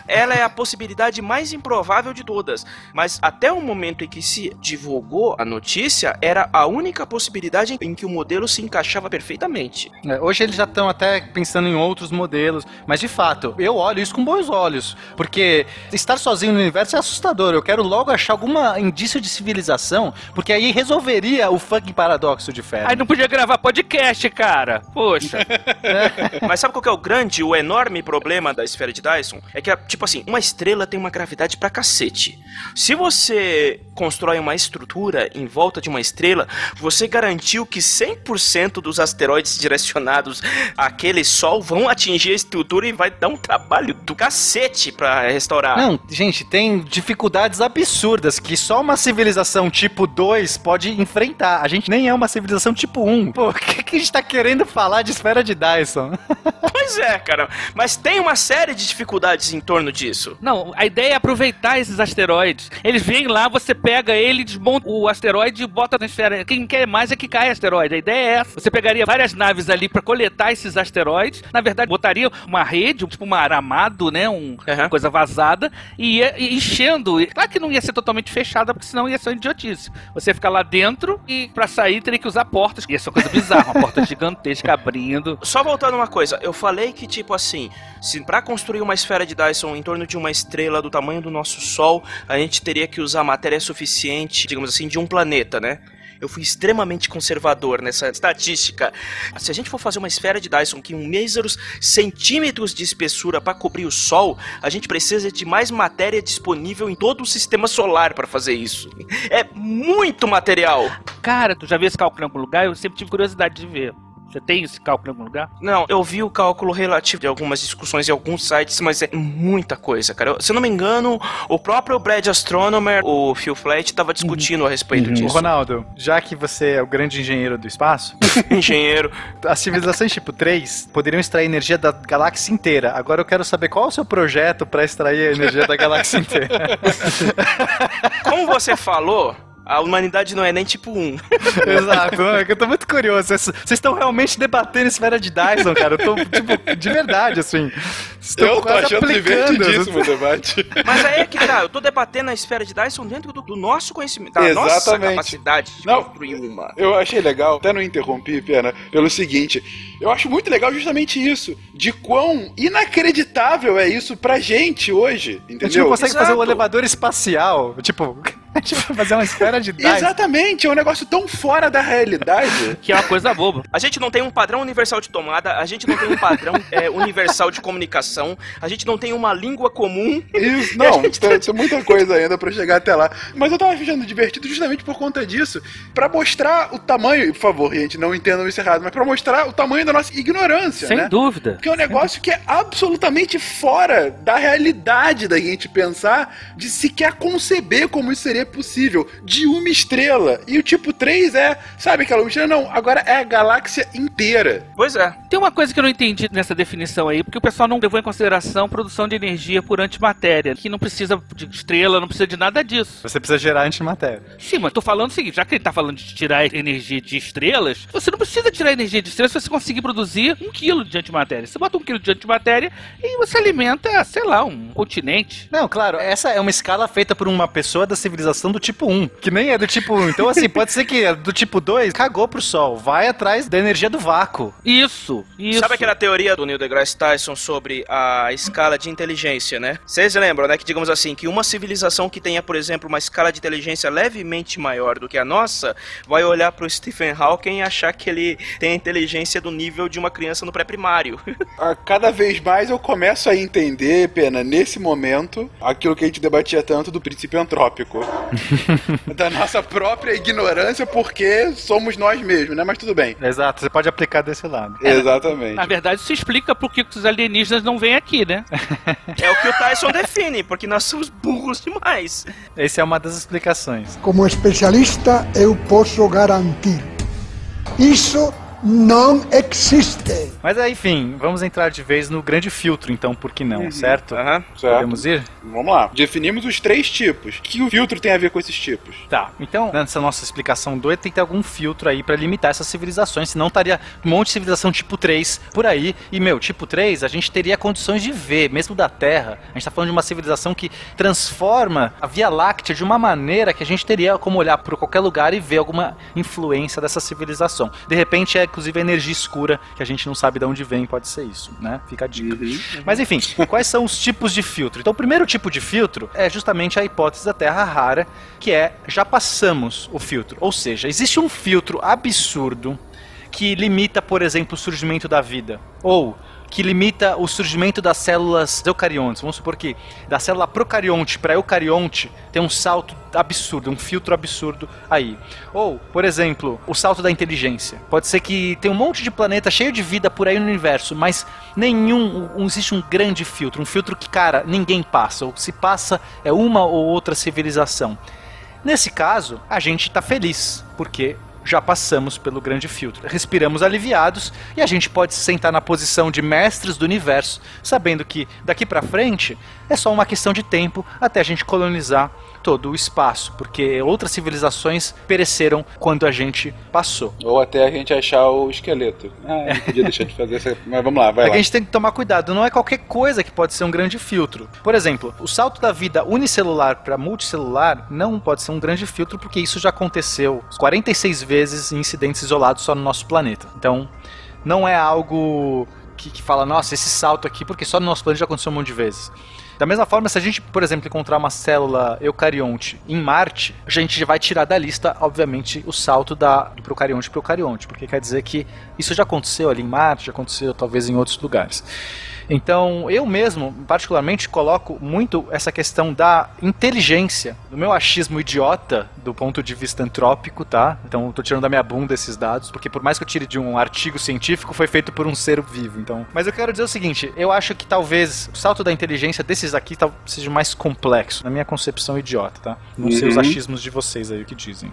Speaker 5: Ela é a possibilidade mais improvável de todas. Mas até o momento em que se divulgou a notícia, era a única possibilidade em que o modelo se encaixava perfeitamente.
Speaker 3: É, Hoje eles já estão até pensando em outros modelos, mas de fato, eu olho isso com bons olhos, porque estar sozinho no universo é assustador. Eu quero logo achar algum indício de civilização, porque aí resolveria o fucking paradoxo de Fermi.
Speaker 6: Aí não podia gravar podcast, cara. Poxa. <laughs>
Speaker 5: Mas sabe qual que é o grande, o enorme problema da esfera de Dyson? É que, tipo assim, uma estrela tem uma gravidade pra cacete. Se você constrói uma estrutura em volta de uma estrela, você garantiu que 100% dos asteroides direcionados àquele sol vão atingir a estrutura e vai dar um trabalho do cacete pra restaurar.
Speaker 3: Não, gente, tem dificuldades absurdas que só uma civilização tipo 2 pode enfrentar. A gente nem é uma civilização tipo 1. Pô, <laughs> o que, que a gente tá querendo falar de esfera de Dyson? <laughs>
Speaker 5: Pois é, cara. Mas tem uma série de dificuldades em torno disso.
Speaker 6: Não, a ideia é aproveitar esses asteroides. Eles vêm lá, você pega ele, desmonta o asteroide e bota na esfera. Quem quer mais é que cai asteroide. A ideia é essa. Você pegaria várias naves ali pra coletar esses asteroides. Na verdade, botaria uma rede, tipo um aramado, né? Um, Uma coisa vazada. E ia enchendo. Claro que não ia ser totalmente fechada, porque senão ia ser uma idiotice. Você ficar lá dentro e pra sair teria que usar portas. Ia ser uma coisa bizarra, uma porta gigantesca abrindo. <laughs>
Speaker 5: Só voltando uma coisa, eu falei que, tipo assim, se pra construir uma esfera de Dyson em torno de uma estrela do tamanho do nosso Sol, a gente teria que usar matéria suficiente, digamos assim, de um planeta, né? Eu fui extremamente conservador nessa estatística. Se a gente for fazer uma esfera de Dyson com míseros centímetros de espessura para cobrir o Sol, a gente precisa de mais matéria disponível em todo o sistema solar para fazer isso. É muito material.
Speaker 6: Cara, tu já viu esse cálculo em algum lugar? Eu sempre tive curiosidade de ver. Você tem esse cálculo em algum lugar?
Speaker 5: Não, eu vi o cálculo relativo de algumas discussões em alguns sites, mas é muita coisa, cara. Eu- Se eu não me engano, o próprio Brad Astronomer, o Phil Flat, estava discutindo a respeito
Speaker 3: Ô,
Speaker 5: disso.
Speaker 3: Ronaldo, já que você é o grande engenheiro do espaço, <laughs>
Speaker 5: engenheiro,
Speaker 3: as civilizações tipo 3 poderiam extrair energia da galáxia inteira. Agora eu quero saber qual é o seu projeto para extrair a energia da galáxia inteira.
Speaker 5: Como você falou, a humanidade não é nem tipo 1. <laughs>
Speaker 3: Exato, é que eu tô muito curioso. Vocês estão realmente debatendo esfera de Dyson, cara. Eu tô, tipo, de verdade, assim. Estão
Speaker 11: Eu tô
Speaker 3: quase
Speaker 11: achando
Speaker 3: aplicando.
Speaker 11: divertidíssimo o debate.
Speaker 5: Mas aí é que tá, eu tô debatendo a esfera de Dyson dentro do, do nosso conhecimento, da nossa
Speaker 11: Exatamente.
Speaker 5: capacidade de
Speaker 11: Não.
Speaker 5: construir uma.
Speaker 11: Eu achei legal, até não interrompi, Pena, pelo seguinte. Eu acho muito legal justamente isso. De quão inacreditável é isso pra gente hoje.
Speaker 3: A gente
Speaker 11: Entendeu?
Speaker 3: não consegue fazer um elevador espacial. Tipo, a gente vai fazer uma esfera de Dyson.
Speaker 11: Exatamente, é um negócio tão fora da realidade. <laughs>
Speaker 6: Que é uma coisa boba.
Speaker 5: A gente não tem um padrão universal de tomada, a gente não tem um padrão <laughs> é, universal de comunicação, a gente não tem uma língua comum.
Speaker 11: Isso, <laughs> não, tem, tem muita coisa ainda pra chegar até lá. Mas eu tava achando divertido justamente por conta disso. Pra mostrar o tamanho, e, por favor, gente, não entendam isso errado, mas pra mostrar o tamanho da nossa ignorância,
Speaker 6: Sem
Speaker 11: né?
Speaker 6: dúvida.
Speaker 11: Que é um negócio que é absolutamente fora da realidade da gente pensar, de sequer conceber como isso seria possível. De uma estrela. E o tipo 3 é, sabe aquela uma estrela? Não, agora é a galáxia inteira.
Speaker 5: Pois é.
Speaker 6: Tem uma coisa que eu não entendi nessa definição aí, porque o pessoal não levou em consideração produção de energia por antimatéria, que não precisa de estrela, não precisa de nada disso.
Speaker 3: Você precisa gerar antimatéria.
Speaker 6: Sim, mas tô falando o seguinte, já que ele tá falando de tirar energia de estrelas, você não precisa tirar energia de estrelas se você conseguir produzir um quilo de antimatéria. Você bota um quilo de antimatéria e você alimenta, sei lá, um continente.
Speaker 3: Não, claro, essa é uma escala feita por uma pessoa da civilização do tipo 1, que nem é do tipo 1. Então, assim, pode ser que a do tipo 2 cagou pro sol, vai atrás da energia do vácuo.
Speaker 6: Isso, isso.
Speaker 5: Sabe aquela teoria do Neil deGrasse Tyson sobre a escala de inteligência, né? Vocês lembram, né, que digamos assim, que uma civilização que tenha, por exemplo, uma escala de inteligência levemente maior do que a nossa, vai olhar pro Stephen Hawking e achar que ele tem a inteligência do nível de uma criança no pré-primário. <laughs>
Speaker 11: Cada vez mais eu começo a entender, Pena, nesse momento, aquilo que a gente debatia tanto do princípio antrópico. <laughs> da nossa própria ignorância porque somos nós mesmos, né? Mas tudo bem.
Speaker 3: Exato, você pode aplicar desse lado.
Speaker 11: Exatamente.
Speaker 6: Na verdade, isso explica por que os alienígenas não vêm aqui, né?
Speaker 5: É o que o Tyson define, porque nós somos burros demais.
Speaker 3: Essa é uma das explicações.
Speaker 9: Como especialista, eu posso garantir. Isso não existe.
Speaker 3: Mas aí, enfim, vamos entrar de vez no grande filtro, então, por que não, certo?
Speaker 5: Aham.
Speaker 11: Certo.
Speaker 3: Podemos ir?
Speaker 11: Vamos lá. Definimos os três tipos. O que o filtro tem a ver com esses tipos?
Speaker 3: Tá, então, nessa nossa explicação doida, tem que ter algum filtro aí pra limitar essas civilizações, senão estaria um monte de civilização tipo 3 por aí. E, meu, tipo 3, a gente teria condições de ver, mesmo da Terra. A gente tá falando de uma civilização que transforma a Via Láctea de uma maneira que a gente teria como olhar por qualquer lugar e ver alguma influência dessa civilização. De repente, é inclusive a energia escura, que a gente não sabe de onde vem, pode ser isso, né? Fica a dica. Mas enfim, quais são os tipos de filtro? Então, o primeiro tipo de filtro é justamente a hipótese da Terra rara, que é já passamos o filtro. Ou seja, existe um filtro absurdo que limita, por exemplo, o surgimento da vida. Ou que limita o surgimento das células eucariontes. Vamos supor que da célula procarionte para eucarionte tem um salto absurdo, um filtro absurdo aí. Ou, por exemplo, o salto da inteligência. Pode ser que tem um monte de planeta cheio de vida por aí no universo, mas nenhum um- existe um grande filtro, um filtro que, cara, ninguém passa, ou se passa é uma ou outra civilização. Nesse caso, a gente está feliz, porque já passamos pelo grande filtro. Respiramos aliviados e a gente pode se sentar na posição de mestres do universo, sabendo que daqui pra frente é só uma questão de tempo até a gente colonizar todo o espaço, porque outras civilizações pereceram quando a gente passou.
Speaker 11: Ou até a gente achar o esqueleto. Ah, não podia deixar de fazer essa. Mas vamos lá, vai
Speaker 3: É
Speaker 11: lá.
Speaker 3: a gente tem que tomar cuidado, não é qualquer coisa que pode ser um grande filtro. Por exemplo, o salto da vida unicelular para multicelular não pode ser um grande filtro, porque isso já aconteceu 46 vezes em incidentes isolados só no nosso planeta. Então, não é algo que, que fala, nossa, esse salto aqui, porque só no nosso planeta já aconteceu um monte de vezes. Da mesma forma, se a gente, por exemplo, encontrar uma célula eucarionte em Marte, a gente vai tirar da lista, obviamente, o salto da, do procarionte para eucarionte, porque quer dizer que isso já aconteceu ali em Marte, já aconteceu talvez em outros lugares. Então, eu mesmo, particularmente, coloco muito essa questão da inteligência, do meu achismo idiota do ponto de vista antrópico, tá? Então, eu tô tirando da minha bunda esses dados, porque por mais que eu tire de um artigo científico, foi feito por um ser vivo, então. Mas eu quero dizer o seguinte, eu acho que talvez o salto da inteligência desses aqui tal- seja mais complexo, na minha concepção idiota, tá? Não sei os
Speaker 11: Uhum.
Speaker 3: achismos de vocês aí, o que dizem.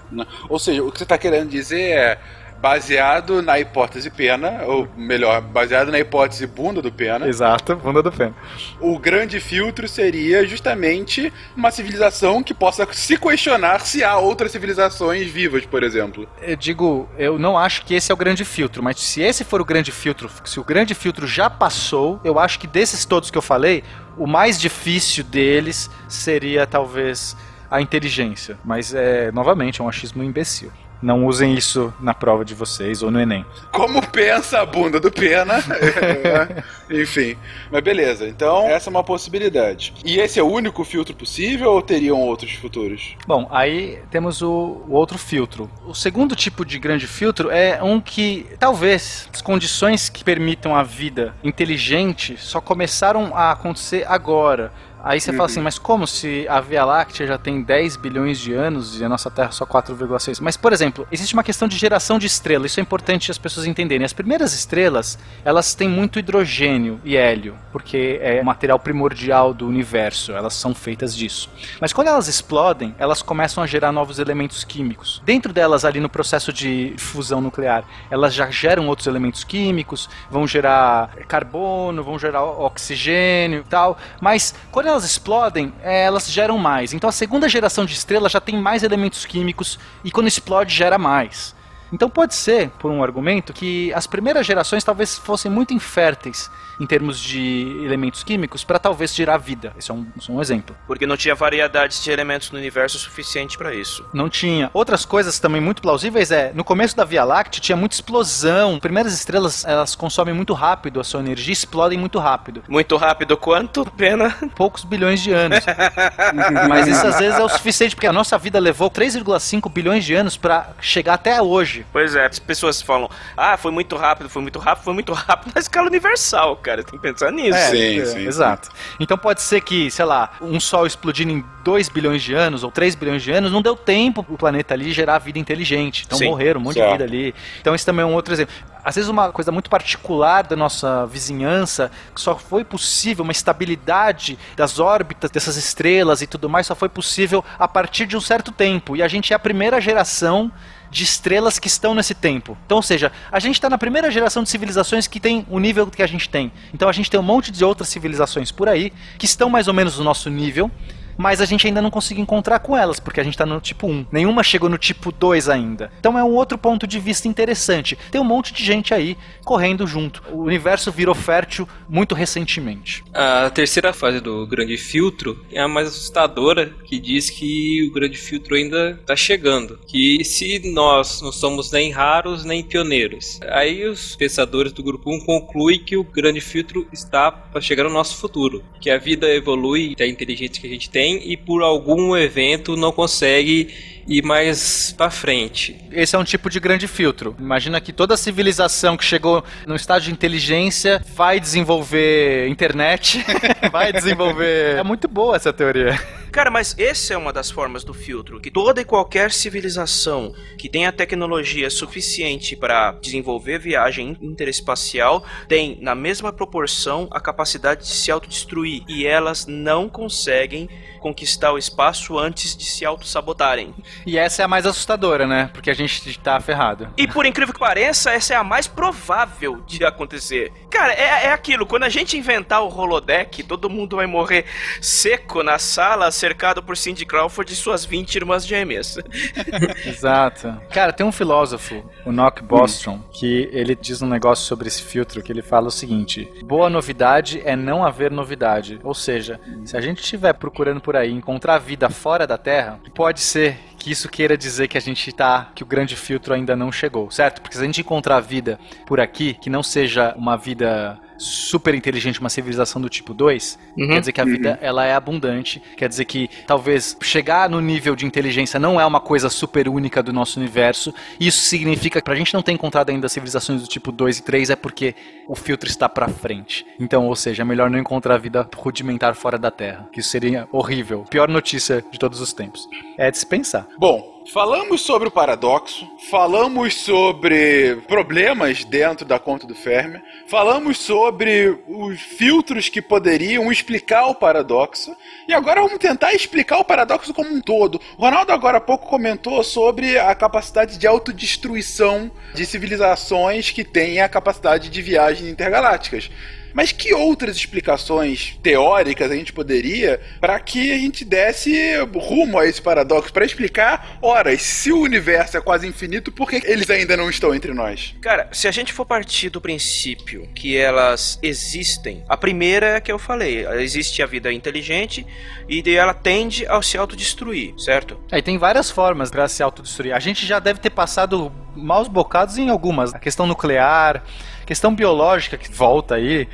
Speaker 11: Ou seja, o que você está querendo dizer é baseado na hipótese pena, ou melhor, baseado na hipótese bunda do pena.
Speaker 3: Exato, bunda do pena.
Speaker 11: O grande filtro seria justamente uma civilização que possa se questionar se há outras civilizações vivas, por exemplo.
Speaker 3: Eu digo, eu não acho que esse é o grande filtro, mas se esse for o grande filtro, se o grande filtro já passou, eu acho que desses todos que eu falei, o mais difícil deles seria talvez a inteligência. Mas é, novamente, é um achismo imbecil. Não usem isso na prova de vocês ou no Enem.
Speaker 11: Como pensa a bunda do pena? <laughs> É, Enfim, mas beleza. Então, essa é uma possibilidade. E esse é o único filtro possível ou teriam outros futuros?
Speaker 3: Bom, aí temos o, o outro filtro. O segundo tipo de grande filtro é um que talvez as condições que permitam a vida inteligente só começaram a acontecer agora. Aí você fala
Speaker 11: Uhum.
Speaker 3: assim, mas como se a Via Láctea já tem 10 bilhões de anos e a nossa Terra só 4,6? Mas, por exemplo, existe uma questão de geração de estrela, isso é importante as pessoas entenderem. As primeiras estrelas, elas têm muito hidrogênio e hélio, porque é o material primordial do universo, elas são feitas disso. Mas quando elas explodem, elas começam a gerar novos elementos químicos. Dentro delas, ali no processo de fusão nuclear, elas já geram outros elementos químicos, vão gerar carbono, vão gerar oxigênio e tal. Mas quando elas explodem, eh, elas geram mais. Então a segunda geração de estrelas já tem mais elementos químicos e quando explode gera mais. Então pode ser, por um argumento, que as primeiras gerações talvez fossem muito inférteis em termos de elementos químicos para talvez gerar vida. Esse é um, é um exemplo.
Speaker 5: Porque não tinha variedades de elementos no universo suficiente para isso.
Speaker 3: Não tinha. Outras coisas também muito plausíveis é, no começo da Via Láctea tinha muita explosão. Primeiras estrelas, elas consomem muito rápido a sua energia, explodem muito rápido.
Speaker 5: Muito rápido quanto? Pena.
Speaker 3: Poucos bilhões de anos. <laughs> Mas isso às vezes é o suficiente, porque a nossa vida levou 3,5 bilhões de anos para chegar até hoje. Hoje.
Speaker 5: Pois é, as pessoas falam, ah, foi muito rápido, foi muito rápido, foi muito <laughs> rápido na escala universal, cara. Tem que pensar nisso.
Speaker 3: É,
Speaker 12: Sim,
Speaker 3: é,
Speaker 12: sim,
Speaker 3: Exato. Então pode ser que, sei lá, um sol explodindo em 2 bilhões de anos ou 3 bilhões de anos, não deu tempo pro planeta ali gerar vida inteligente. Então
Speaker 5: Sim.
Speaker 3: morreram um monte de
Speaker 12: Certo.
Speaker 3: vida ali. Então esse também é um outro exemplo. Às vezes uma coisa muito particular da nossa vizinhança, que só foi possível, uma estabilidade das órbitas dessas estrelas e tudo mais, só foi possível a partir de um certo tempo. E a gente é a primeira geração de estrelas que estão nesse tempo. Então, ou seja, a gente está na primeira geração de civilizações que tem o nível que a gente tem. Então a gente tem um monte de outras civilizações por aí que estão mais ou menos no nosso nível, mas a gente ainda não conseguiu encontrar com elas, porque a gente está no tipo 1. Nenhuma chegou no tipo 2 ainda. Então é um outro ponto de vista interessante. Tem um monte de gente aí correndo junto. O universo virou fértil muito recentemente.
Speaker 4: A terceira fase do grande filtro é a mais assustadora, que diz que o grande filtro ainda está chegando. Que se nós não somos nem raros nem pioneiros. Aí os pensadores do grupo 1 concluem que o grande filtro está para chegar no nosso futuro. Que a vida evolui, a inteligência que a gente tem e por algum evento não consegue ir mais para frente.
Speaker 3: Esse é um tipo de grande filtro. Imagina que toda civilização que chegou no estágio de inteligência vai desenvolver internet, <laughs> vai desenvolver. É muito boa essa teoria.
Speaker 5: Cara, mas essa é uma das formas do filtro, que toda e qualquer civilização que tenha tecnologia suficiente para desenvolver viagem interespacial tem, na mesma proporção, a capacidade de se autodestruir. E elas não conseguem conquistar o espaço antes de se autossabotarem.
Speaker 3: E essa é a mais assustadora, né? Porque a gente tá ferrado.
Speaker 5: E por incrível que pareça, essa é a mais provável de acontecer. Cara, é, é aquilo, quando a gente inventar o holodeck, todo mundo vai morrer seco na sala, cercado por Cindy Crawford e suas 20 irmãs gêmeas. <laughs> <laughs>
Speaker 3: Exato. Cara, tem um filósofo, o Nock Bostrom, que ele diz um negócio sobre esse filtro que ele fala o seguinte: boa novidade é não haver novidade. Ou seja, se a gente estiver procurando por aí encontrar vida fora da Terra, pode ser que isso queira dizer que a gente tá, que o grande filtro ainda não chegou, certo? Porque se a gente encontrar vida por aqui, que não seja uma vida super inteligente, uma civilização do tipo 2,
Speaker 5: Uhum.
Speaker 3: quer dizer que a vida ela é abundante, quer dizer que talvez chegar no nível de inteligência não é uma coisa super única do nosso universo. Isso significa que pra gente não ter encontrado ainda civilizações do tipo 2 e 3 é porque o filtro está pra frente. Então, ou seja, é melhor não encontrar vida rudimentar fora da Terra, que isso seria horrível. Pior notícia de todos os tempos. É de se pensar.
Speaker 2: Bom, falamos sobre o paradoxo, falamos sobre problemas dentro da conta do Fermi, falamos sobre os filtros que poderiam explicar o paradoxo, e agora vamos tentar explicar o paradoxo como um todo. O Ronaldo agora há pouco comentou sobre a capacidade de autodestruição de civilizações que têm a capacidade de viagens intergalácticas. Mas que outras explicações teóricas a gente poderia para que a gente desse rumo a esse paradoxo para explicar, ora, se o universo é quase infinito, por que eles ainda não estão entre nós?
Speaker 5: Cara, se a gente for partir do princípio que elas existem, a primeira é a que eu falei, existe a vida inteligente e ela tende a se autodestruir, certo?
Speaker 3: Aí tem várias formas para se autodestruir. A gente já deve ter passado maus bocados em algumas. A questão nuclear, questão biológica que volta aí,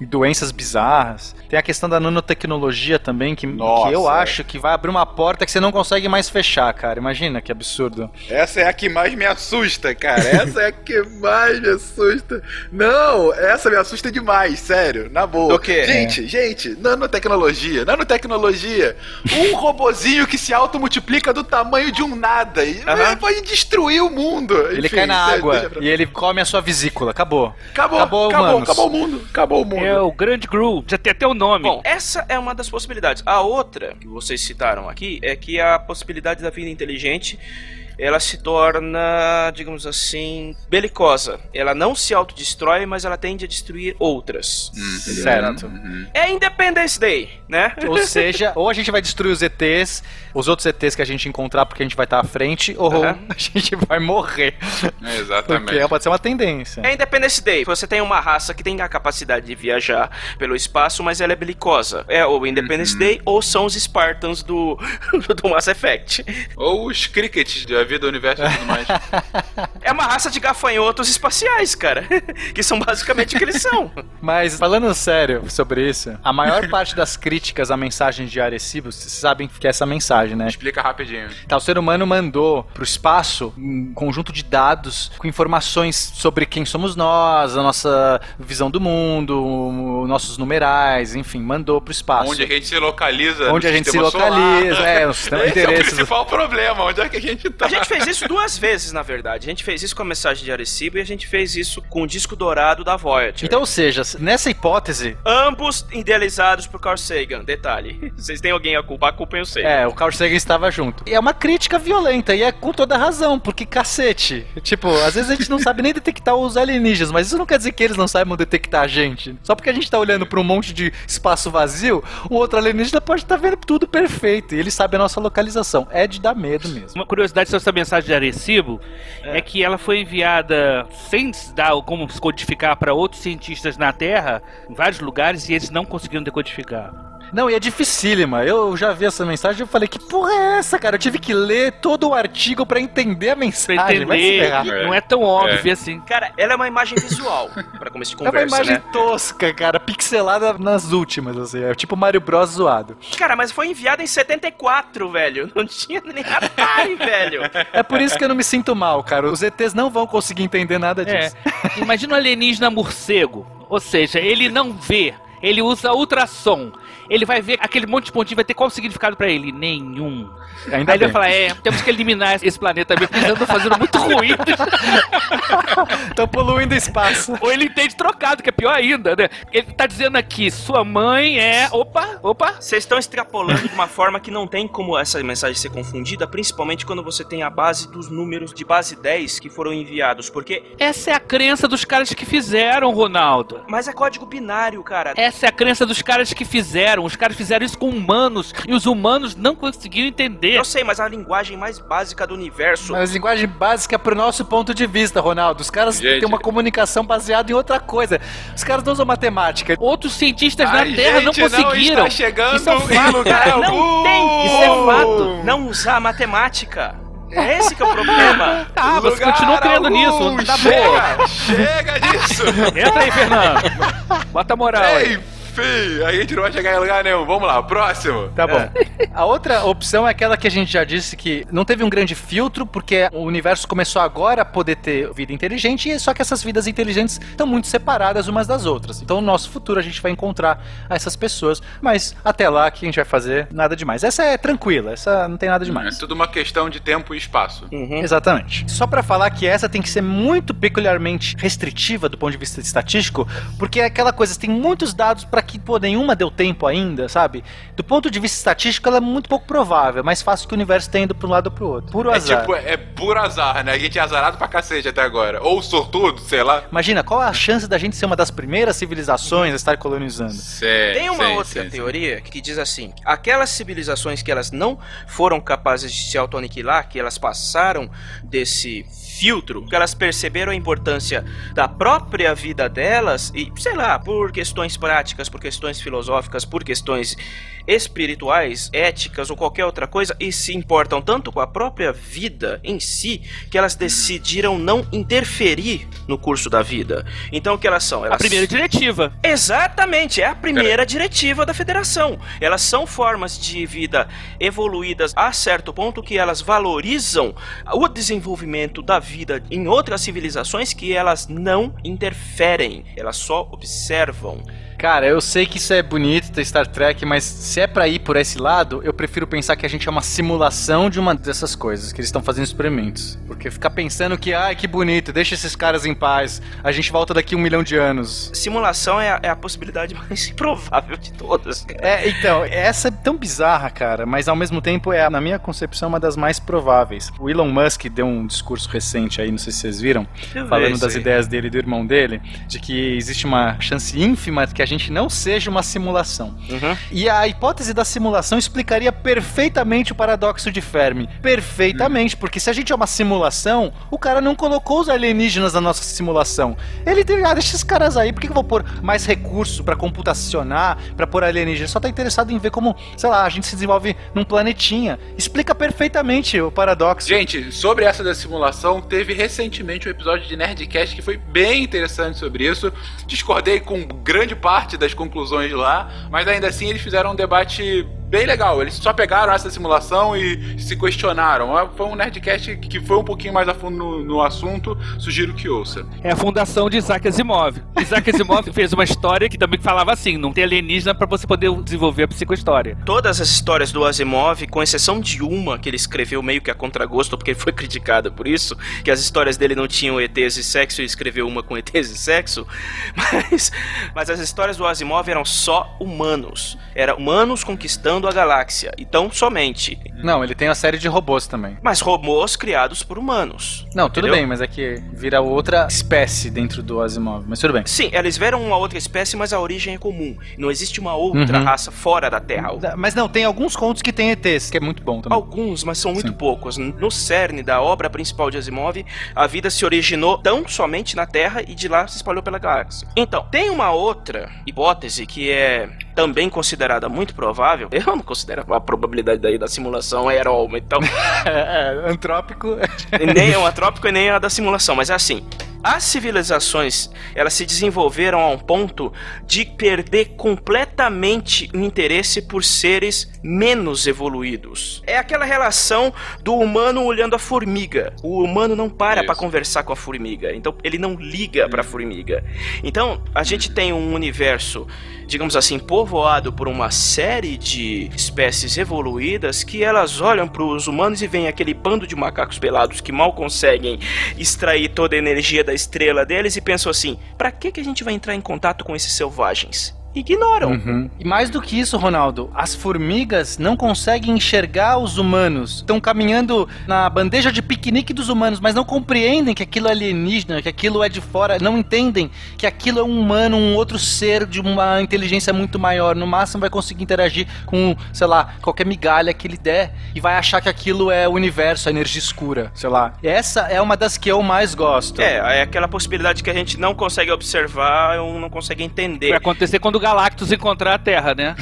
Speaker 3: doenças bizarras. Tem a questão da nanotecnologia também, que,
Speaker 2: Nossa,
Speaker 3: que eu
Speaker 2: é.
Speaker 3: acho que vai abrir uma porta que você não consegue mais fechar, cara. Imagina que absurdo.
Speaker 2: Essa é a que mais me assusta, cara. Essa é a que mais me assusta. Não, essa me assusta demais, sério, na boa.
Speaker 5: Quê?
Speaker 2: Gente, gente, nanotecnologia, nanotecnologia. Um <laughs> robozinho que se automultiplica do tamanho de um nada. E pode destruir o mundo.
Speaker 3: Ele
Speaker 2: Enfim,
Speaker 3: cai na água
Speaker 2: pra-
Speaker 3: e ele come a sua vesícula. Acabou.
Speaker 2: Acabou,
Speaker 3: Acabou,
Speaker 2: acabou, acabou o mundo. Acabou o mundo.
Speaker 6: É o Grande Gru, já tem até o nome.
Speaker 5: Bom, essa é uma das possibilidades. A outra que vocês citaram aqui é que a possibilidade da vida inteligente ela se torna, digamos assim, belicosa. Ela não se autodestrói, mas ela tende a destruir outras.
Speaker 3: Certo.
Speaker 5: É Independence Day, né? <laughs>
Speaker 3: Ou seja, ou a gente vai destruir os ETs, os outros ETs que a gente encontrar porque a gente vai estar à frente, ou
Speaker 5: Aham.
Speaker 3: a gente vai morrer.
Speaker 12: É, exatamente.
Speaker 3: Porque pode ser uma tendência.
Speaker 5: É Independence Day. Você tem uma raça que tem a capacidade de viajar pelo espaço, mas ela é belicosa. É o Independence Day ou são os Spartans do, <laughs> do Mass Effect.
Speaker 12: Ou os crickets de
Speaker 11: da vida, do universo e tudo mais. <laughs>
Speaker 5: É uma raça de gafanhotos espaciais, cara. <laughs> que são basicamente o que eles são. <laughs>
Speaker 3: Mas, falando sério sobre isso, a maior parte das críticas à mensagem de Arecibo, vocês sabem que é essa mensagem, né?
Speaker 11: Explica rapidinho.
Speaker 3: Tá, o ser humano mandou pro espaço um conjunto de dados com informações sobre quem somos nós, a nossa visão do mundo, o- nossos numerais, enfim, mandou pro espaço.
Speaker 11: Onde a gente se localiza
Speaker 3: Onde a gente se localiza,
Speaker 11: solar.
Speaker 3: é, no sistema-
Speaker 11: Esse é o principal problema, onde é que a gente tá.
Speaker 5: A gente fez isso duas vezes, na verdade. A gente fez isso com a mensagem de Arecibo e a gente fez isso com o disco dourado da Voyager.
Speaker 3: Então, ou seja, nessa hipótese,
Speaker 5: Ambos idealizados por Carl Sagan. Detalhe. <laughs> Vocês têm alguém a culpar, culpem o Sagan.
Speaker 3: É, o Carl Sagan estava junto. E é uma crítica violenta, e é com toda razão, porque cacete. Tipo, às vezes a gente não sabe nem detectar os alienígenas, mas isso não quer dizer que eles não saibam detectar a gente. Só porque a gente tá olhando pra um monte de espaço vazio, um outro alienígena pode estar vendo tudo perfeito, e ele sabe a nossa localização. É de dar medo mesmo.
Speaker 6: Uma curiosidade essa mensagem de Arecibo é. que ela foi enviada sem se dar como codificar para outros cientistas na Terra, em vários lugares, e eles não conseguiram decodificar.
Speaker 3: Não, e é dificílima. Eu já vi essa mensagem e eu falei, que porra é essa, cara? Eu tive que ler todo o artigo pra entender a mensagem.
Speaker 6: Pra
Speaker 3: Vai se
Speaker 6: entender,
Speaker 3: ferrar.
Speaker 6: não é tão óbvio assim.
Speaker 5: Cara, ela é uma imagem visual, pra começo de <laughs>
Speaker 3: É uma
Speaker 5: conversa,
Speaker 3: imagem
Speaker 5: né?
Speaker 3: tosca, cara, pixelada nas últimas, assim. É tipo Mario Bros zoado.
Speaker 5: Cara, mas foi enviada em 74, velho. Não tinha nem Atari, <laughs> velho.
Speaker 3: É por isso que eu não me sinto mal, cara. Os ETs não vão conseguir entender nada
Speaker 6: É.
Speaker 3: disso.
Speaker 6: Imagina um alienígena morcego. Ou seja, ele não vê, ele usa ultrassom. Ele vai ver aquele monte de pontinho, vai ter qual significado pra ele? Nenhum.
Speaker 3: Ainda
Speaker 6: Aí ele
Speaker 3: bem.
Speaker 6: vai falar, é, temos que eliminar esse planeta mesmo, porque eles andam fazendo muito ruído.
Speaker 3: Estão <laughs> poluindo o espaço.
Speaker 6: Ou ele entende trocado, que é pior ainda, né? Ele tá dizendo aqui, sua mãe é. Opa, opa.
Speaker 5: Vocês estão extrapolando de uma forma que não tem como essa mensagem ser confundida, principalmente quando você tem a base dos números de base 10 que foram enviados, porque.
Speaker 6: Essa é a crença dos caras que fizeram, Ronaldo.
Speaker 5: Mas é código binário, cara.
Speaker 6: Essa é a crença dos caras que fizeram. Os caras fizeram isso com humanos e os humanos não conseguiram entender.
Speaker 5: Eu sei, mas a linguagem mais básica do universo.
Speaker 3: Mas linguagem básica pro nosso ponto de vista, Ronaldo. Os caras
Speaker 11: Gente.
Speaker 3: têm uma comunicação baseada em outra coisa. Os caras não usam matemática.
Speaker 6: Outros cientistas
Speaker 11: A
Speaker 6: na Terra não
Speaker 11: gente
Speaker 6: conseguiram.
Speaker 11: está chegando
Speaker 6: Isso é um fato.
Speaker 11: lugar
Speaker 5: não tem! Isso é fato! Não usar matemática. É esse que é o problema. <laughs>
Speaker 6: Ah, você
Speaker 11: Lugar
Speaker 6: continua crendo nisso. Tá boa.
Speaker 11: chega, chega disso.
Speaker 6: Entra aí, Fernando. Bota moral aí.
Speaker 11: Enfim, a gente não vai chegar em lugar nenhum. Vamos lá, próximo.
Speaker 3: Tá bom. A outra opção é aquela que a gente já disse que não teve um grande filtro, porque o universo começou agora a poder ter vida inteligente, e só que essas vidas inteligentes estão muito separadas umas das outras. Então, no nosso futuro, a gente vai encontrar essas pessoas, mas até lá, o que a gente vai fazer? Nada demais. Essa é tranquila, essa não tem nada
Speaker 11: É
Speaker 3: demais.
Speaker 11: tudo uma questão de tempo e espaço.
Speaker 5: Uhum.
Speaker 3: Exatamente. Só pra falar que essa tem que ser muito peculiarmente restritiva do ponto de vista estatístico, porque é aquela coisa, tem muitos dados pra que pô, nenhuma deu tempo ainda, sabe? Do ponto de vista estatístico, ela é muito pouco provável, é mais fácil que o universo tenha ido pra um lado ou pro outro. Puro
Speaker 11: É
Speaker 3: azar.
Speaker 11: tipo, é puro azar, né? A gente é azarado pra cacete até agora. Ou sortudo, sei lá.
Speaker 3: Imagina, qual a chance da gente ser uma das primeiras civilizações a estar colonizando?
Speaker 11: Sei,
Speaker 5: Tem uma
Speaker 11: sei,
Speaker 5: outra
Speaker 11: sei.
Speaker 5: teoria que diz assim: aquelas civilizações que elas não foram capazes de se auto-aniquilar, que elas passaram desse filtro, que elas perceberam a importância da própria vida delas e, sei lá, por questões práticas, por questões filosóficas, por questões espirituais, éticas ou qualquer outra coisa e se importam tanto com a própria vida em si que elas decidiram não interferir no curso da vida. Então o que elas são?
Speaker 6: A
Speaker 5: Elas
Speaker 6: primeira diretiva.
Speaker 5: Exatamente, é a primeira diretiva da federação. Elas são formas de vida evoluídas a certo ponto que elas valorizam o desenvolvimento da vida em outras civilizações que elas não interferem, elas só observam.
Speaker 3: Cara, eu sei que isso é bonito ter Star Trek, mas se é pra ir por esse lado, eu prefiro pensar que a gente é uma simulação de uma dessas coisas, que eles estão fazendo experimentos. Porque ficar pensando que, ai, que bonito, deixa esses caras em paz, a gente volta daqui um milhão de anos.
Speaker 5: Simulação é a, é a possibilidade <laughs> mais improvável de todas. cara.
Speaker 3: É, então, essa é tão bizarra, cara, mas ao mesmo tempo é, na minha concepção, uma das mais prováveis. O Elon Musk deu um discurso recente aí, não sei se vocês viram,
Speaker 5: Eu
Speaker 3: falando das ideias dele e do irmão dele, de que existe uma chance ínfima de que a gente não seja uma simulação.
Speaker 5: Uhum.
Speaker 3: E a hipótese da simulação explicaria perfeitamente o paradoxo de Fermi. Perfeitamente, porque se a gente é uma simulação, o cara não colocou os alienígenas na nossa simulação. Ele deu, ah, deixa esses caras aí, por que, eu vou pôr mais recurso pra computacionar, pra pôr alienígenas? Só tá interessado em ver como, sei lá, a gente se desenvolve num planetinha. Explica perfeitamente o paradoxo.
Speaker 11: Gente, sobre essa da simulação, teve recentemente um episódio de Nerdcast que foi bem interessante sobre isso. Discordei com grande parte das conclusões lá, mas ainda assim eles fizeram um debate bem legal. Eles só pegaram essa simulação e se questionaram. Ah, Foi um Nerdcast que foi um pouquinho mais a fundo no, no assunto, sugiro que ouça.
Speaker 6: É a fundação de Isaac Asimov. Isaac Asimov <laughs> fez uma história que também falava assim: não tem alienígena pra você poder desenvolver a psicohistória.
Speaker 5: Todas as histórias do Asimov, com exceção de uma que ele escreveu meio que a contragosto, porque ele foi criticado por isso, que as histórias dele não tinham ETs e sexo e escreveu uma com ETs e sexo, <laughs> mas, mas as histórias do Asimov eram só humanos. Era humanos conquistando a galáxia. Então, somente.
Speaker 3: Não, ele tem a série de robôs também.
Speaker 5: Mas robôs criados por humanos.
Speaker 3: Não, tudo
Speaker 5: Entendeu?
Speaker 3: bem, mas é que vira outra espécie dentro do Asimov. Mas tudo bem.
Speaker 5: Sim, eles viram uma outra espécie, mas a origem é comum. Não existe uma outra
Speaker 3: Uhum.
Speaker 5: raça fora da Terra.
Speaker 3: Mas não, tem alguns contos que tem ETs, que é muito bom também.
Speaker 5: Alguns, mas são muito
Speaker 3: Sim.
Speaker 5: poucos. No cerne da obra principal de Asimov, a vida se originou tão somente na Terra e de lá se espalhou pela galáxia. Então, tem uma outra hipótese que é também considerada muito provável. Eu não considero a probabilidade daí da simulação é aroma, então
Speaker 3: É, <laughs> é, antrópico.
Speaker 5: nem o antrópico e nem a da simulação, mas é assim. As civilizações, elas se desenvolveram a um ponto de perder completamente o interesse por seres menos evoluídos. É aquela relação do humano olhando a formiga. O humano não para para conversar com a formiga, então ele não liga para a formiga. Então, a gente tem um universo digamos assim, povoado por uma série de espécies evoluídas que elas olham para os humanos e veem aquele bando de macacos pelados que mal conseguem extrair toda a energia da estrela deles e pensam assim: para que, que a gente vai entrar em contato com esses selvagens? Ignoram.
Speaker 3: Uhum. E mais do que isso, Ronaldo, as formigas não conseguem enxergar os humanos. Estão caminhando na bandeja de piquenique dos humanos, mas não compreendem que aquilo é alienígena, que aquilo é de fora, não entendem que aquilo é um humano, um outro ser de uma inteligência muito maior. No máximo vai conseguir interagir com, sei lá, qualquer migalha que ele der e vai achar que aquilo é o universo, a energia escura, sei lá. Essa é uma das que eu mais gosto.
Speaker 5: É, é aquela possibilidade que a gente não consegue observar ou não consegue entender.
Speaker 6: Vai acontecer quando o Galactus encontrar a Terra, né?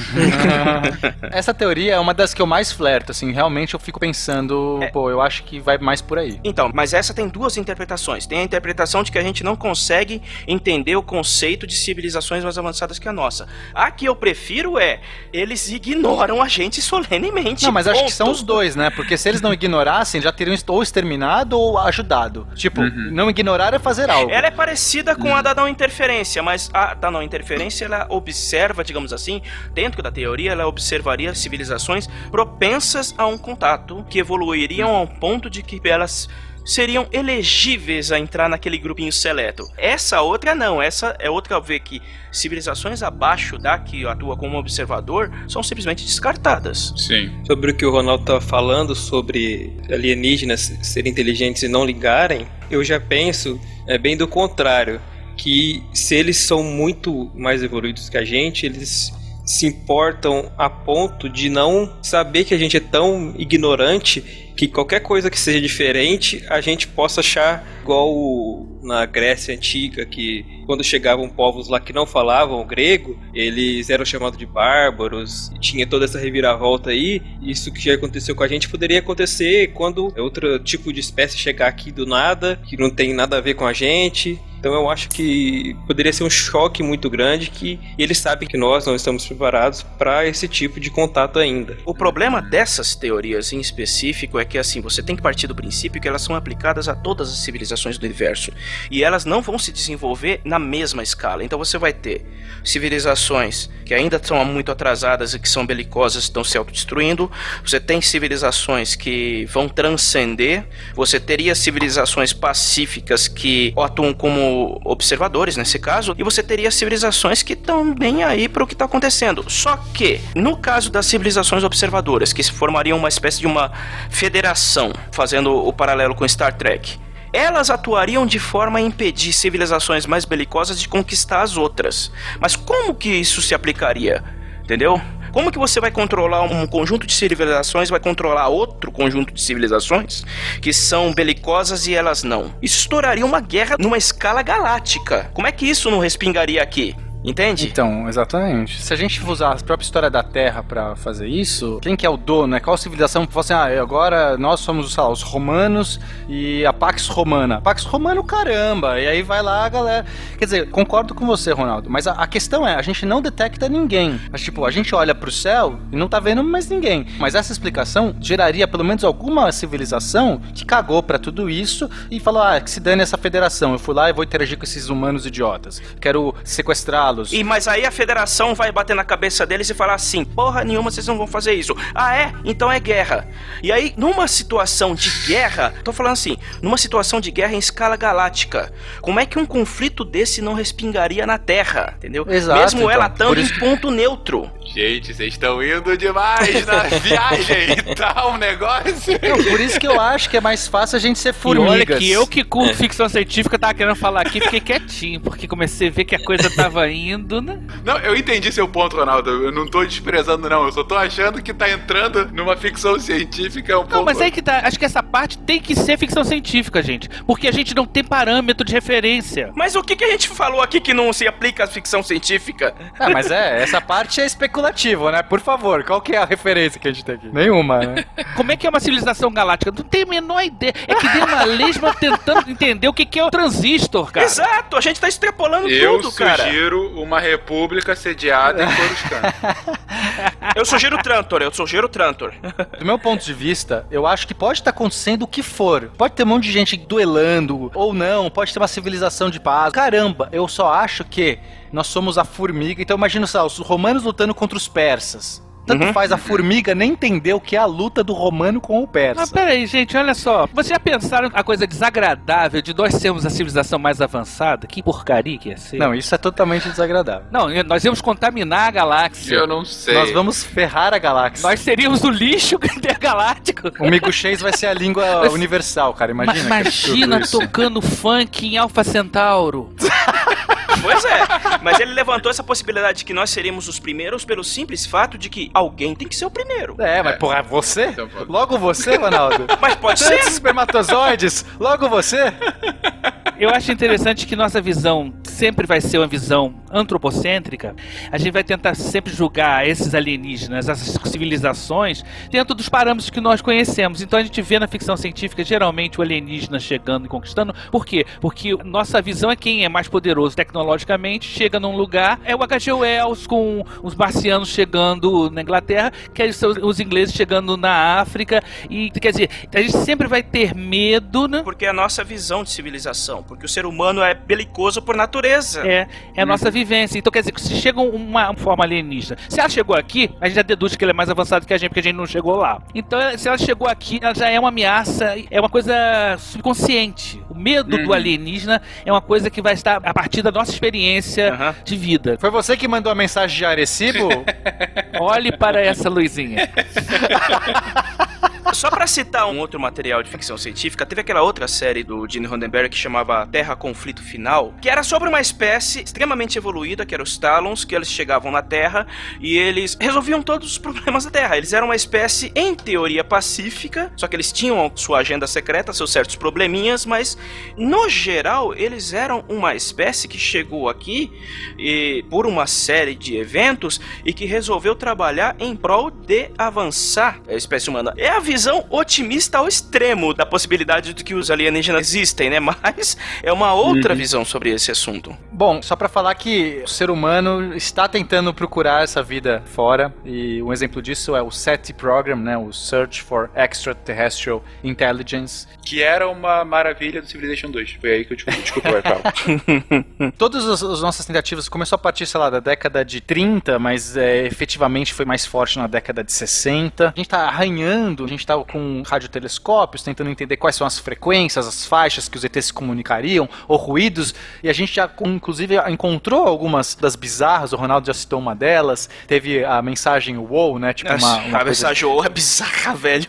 Speaker 6: <laughs>
Speaker 3: Essa teoria é uma das que eu mais flerto, assim, realmente eu fico pensando,
Speaker 5: É.
Speaker 3: pô, eu acho que vai mais por aí.
Speaker 5: Então, mas essa tem duas interpretações. Tem a interpretação de que a gente não consegue entender o conceito de civilizações mais avançadas que a nossa. A que eu prefiro é eles ignoram a gente solenemente.
Speaker 3: Não, mas acho que
Speaker 5: ponto.
Speaker 3: são os dois, né? Porque se eles não ignorassem, já teriam ou exterminado ou ajudado. Tipo, não ignorar é fazer algo.
Speaker 5: Ela é parecida com a da não interferência, mas a da não interferência ela observa, digamos assim, dentro da teoria, ela observaria civilizações propensas a um contato que evoluiriam a um ponto de que elas seriam elegíveis a entrar naquele grupinho seleto. Essa outra não, essa é outra a ver que civilizações abaixo da que atua como observador são simplesmente descartadas.
Speaker 1: Sim.
Speaker 4: Sobre o que o Ronaldo tá falando sobre alienígenas serem inteligentes e não ligarem, eu já penso é bem do contrário, que se eles são muito mais evoluídos que a gente, eles se importam a ponto de não saber que a gente é tão ignorante que qualquer coisa que seja diferente a gente possa achar igual na Grécia antiga que quando chegavam povos lá que não falavam grego eles eram chamados de bárbaros tinha toda essa reviravolta aí. Isso que já aconteceu com a gente poderia acontecer quando outro tipo de espécie chegar aqui do nada que não tem nada a ver com a gente então eu acho que poderia ser um choque muito grande que eles sabem que nós não estamos preparados para esse tipo de contato ainda.
Speaker 5: O problema dessas teorias em específico é que assim, você tem que partir do princípio que elas são aplicadas a todas as civilizações do universo e elas não vão se desenvolver na mesma escala. Então você vai ter civilizações que ainda estão muito atrasadas e que são belicosas, estão se autodestruindo. Você tem civilizações que vão transcender. Você teria civilizações pacíficas que atuam como observadores nesse caso, e você teria civilizações que estão bem aí para o que está acontecendo. Só que, no caso das civilizações observadoras, que se formariam uma espécie de uma federação, fazendo o paralelo com Star Trek, elas atuariam de forma a impedir civilizações mais belicosas de conquistar as outras. Mas como que isso se aplicaria? Entendeu? Como que você vai controlar um conjunto de civilizações, vai controlar outro conjunto de civilizações que são belicosas e elas não? Isso estouraria uma guerra numa escala galáctica. Como é que isso não respingaria aqui? Entende?
Speaker 3: Então, exatamente. Se a gente usar a própria história da Terra pra fazer isso, quem que é o dono, né? Qual civilização que fala assim, ah, agora nós somos, lá, os romanos e a Pax Romana. Pax Romano, caramba! E aí vai lá a galera... Quer dizer, concordo com você, Ronaldo, mas a, a questão é, a gente não detecta ninguém. Mas, tipo, a gente olha pro céu e não tá vendo mais ninguém. Mas essa explicação geraria pelo menos alguma civilização que cagou pra tudo isso e falou, ah, que se dane essa federação. Eu fui lá e vou interagir com esses humanos idiotas. Quero sequestrar
Speaker 5: e mas aí a federação vai bater na cabeça deles e falar assim: porra nenhuma, vocês não vão fazer isso. Ah, é? Então é guerra. E aí, numa situação de guerra, tô falando assim, numa situação de guerra em escala galáctica, como é que um conflito desse não respingaria na Terra? Entendeu?
Speaker 3: Exato,
Speaker 5: Mesmo ela
Speaker 3: então,
Speaker 5: estando
Speaker 3: por isso
Speaker 5: em ponto neutro.
Speaker 11: Gente, vocês estão indo demais na <laughs> viagem e tal, um negócio.
Speaker 3: Não, por isso que eu acho que é mais fácil a gente ser
Speaker 6: E
Speaker 3: formigas.
Speaker 6: olha que eu que curto ficção científica tava querendo falar aqui, fiquei quietinho, porque comecei a ver que a coisa tava indo, né?
Speaker 11: Não, eu entendi seu ponto, Ronaldo. Eu não tô desprezando, não. Eu só tô achando que tá entrando numa ficção científica um
Speaker 6: Não,
Speaker 11: pouco.
Speaker 6: mas aí que tá. Acho que essa parte tem que ser ficção científica, gente. Porque a gente não tem parâmetro de referência.
Speaker 5: Mas o que, que a gente falou aqui que não se aplica à ficção científica?
Speaker 3: Ah, mas é, essa parte é especulativo, né? Por favor, qual que é a referência que a gente tem aqui? Nenhuma, né? <laughs>
Speaker 6: Como é que é uma civilização galáctica? Não tenho a menor ideia. É que deu uma lesma tentando entender o que, que é o transistor, cara.
Speaker 5: Exato, a gente tá extrapolando
Speaker 11: Eu
Speaker 5: tudo, cara.
Speaker 11: sugiro uma república sediada em <laughs> Coruscant.
Speaker 5: Eu sugiro o Trantor, eu sugiro o Trantor. <laughs>
Speaker 3: Do meu ponto de vista, eu acho que pode estar acontecendo o que for. Pode ter um monte de gente duelando, ou não, pode ter uma civilização de paz. Caramba, eu só acho que nós somos a formiga. Então imagina só, os romanos lutando contra os persas. Tanto
Speaker 5: Uhum.
Speaker 3: faz a formiga nem entender o que é a luta do romano com o persa.
Speaker 6: Mas peraí, gente, olha só. Vocês já pensaram a coisa desagradável de nós sermos a civilização mais avançada? Que porcaria que ia ser.
Speaker 3: Não, isso é totalmente desagradável.
Speaker 6: Não, nós íamos contaminar a galáxia.
Speaker 11: Eu não sei.
Speaker 3: Nós vamos ferrar a galáxia.
Speaker 6: Nós seríamos o lixo <laughs> intergaláctico.
Speaker 3: O Miguxês vai ser a língua <laughs>
Speaker 6: Mas-
Speaker 3: universal, cara.
Speaker 6: Ma-
Speaker 3: Imagina. que
Speaker 6: Imagina tocando funk em Alpha Centauro. <laughs>
Speaker 5: Pois é, mas ele levantou essa possibilidade de que nós seríamos os primeiros pelo simples fato de que alguém tem que ser o primeiro.
Speaker 3: É, mas porra, você?
Speaker 11: Então.
Speaker 3: Logo você, Ronaldo? <laughs>
Speaker 5: Mas pode
Speaker 3: Tantos
Speaker 5: ser.
Speaker 3: espermatozoides, logo você?
Speaker 6: Eu acho interessante que nossa visão sempre vai ser uma visão antropocêntrica. A gente vai tentar sempre julgar esses alienígenas, essas civilizações, dentro dos parâmetros que nós conhecemos. Então a gente vê na ficção científica geralmente o alienígena chegando e conquistando. Por quê? Porque nossa visão é quem é mais poderoso tecnologicamente, chega num lugar, é o H.G. Wells com os marcianos chegando na Inglaterra, que é são os ingleses chegando na África. E quer dizer, a gente sempre vai ter medo, né?
Speaker 5: Porque é a nossa visão de civilização. Porque o ser humano é belicoso por natureza.
Speaker 6: É, é a nossa vivência. Então, quer dizer, se chega uma forma alienígena, se ela chegou aqui, a gente já deduz que ele é mais avançado que a gente, porque a gente não chegou lá. Então, se ela chegou aqui, ela já é uma ameaça, é uma coisa subconsciente. O medo do alienígena é uma coisa que vai estar a partir da nossa experiência de vida.
Speaker 3: Foi você que mandou a mensagem de Arecibo?
Speaker 6: Olhe para essa luzinha. <laughs>
Speaker 5: Só pra citar um outro material de ficção científica, teve aquela outra série do Gene Roddenberry que chamava Terra Conflito Final, que era sobre uma espécie extremamente evoluída, que eram os Talons, que eles chegavam na Terra e eles resolviam todos os problemas da Terra. Eles eram uma espécie, em teoria, pacífica, só que eles tinham sua agenda secreta, seus certos probleminhas, mas no geral eles eram uma espécie que chegou aqui e, por uma série de eventos e que resolveu trabalhar em prol de avançar a espécie humana. É a visão otimista ao extremo da possibilidade de que os alienígenas existem, né? <laughs> Mas é uma outra visão sobre esse assunto.
Speaker 3: Bom, só pra falar que o ser humano está tentando procurar essa vida fora e um exemplo disso é o SETI Program, né, o Search for Extraterrestrial Intelligence.
Speaker 11: Que era uma maravilha do Civilization 2. Foi aí que eu descobri. Desculpa. <laughs>
Speaker 3: Todas as, as nossas tentativas começou a partir, sei lá, da década de 30, mas é, efetivamente foi mais forte na década de 60. A gente tá arranhando, a gente tá com radiotelescópios, tentando entender quais são as frequências, as faixas que os ETs se comunicariam, ou ruídos, e a gente já, inclusive encontrou algumas das bizarras, o Ronaldo já citou uma delas, teve a mensagem WoW, né? Tipo uma, uma
Speaker 5: a mensagem WoW é bizarra, <laughs> velho.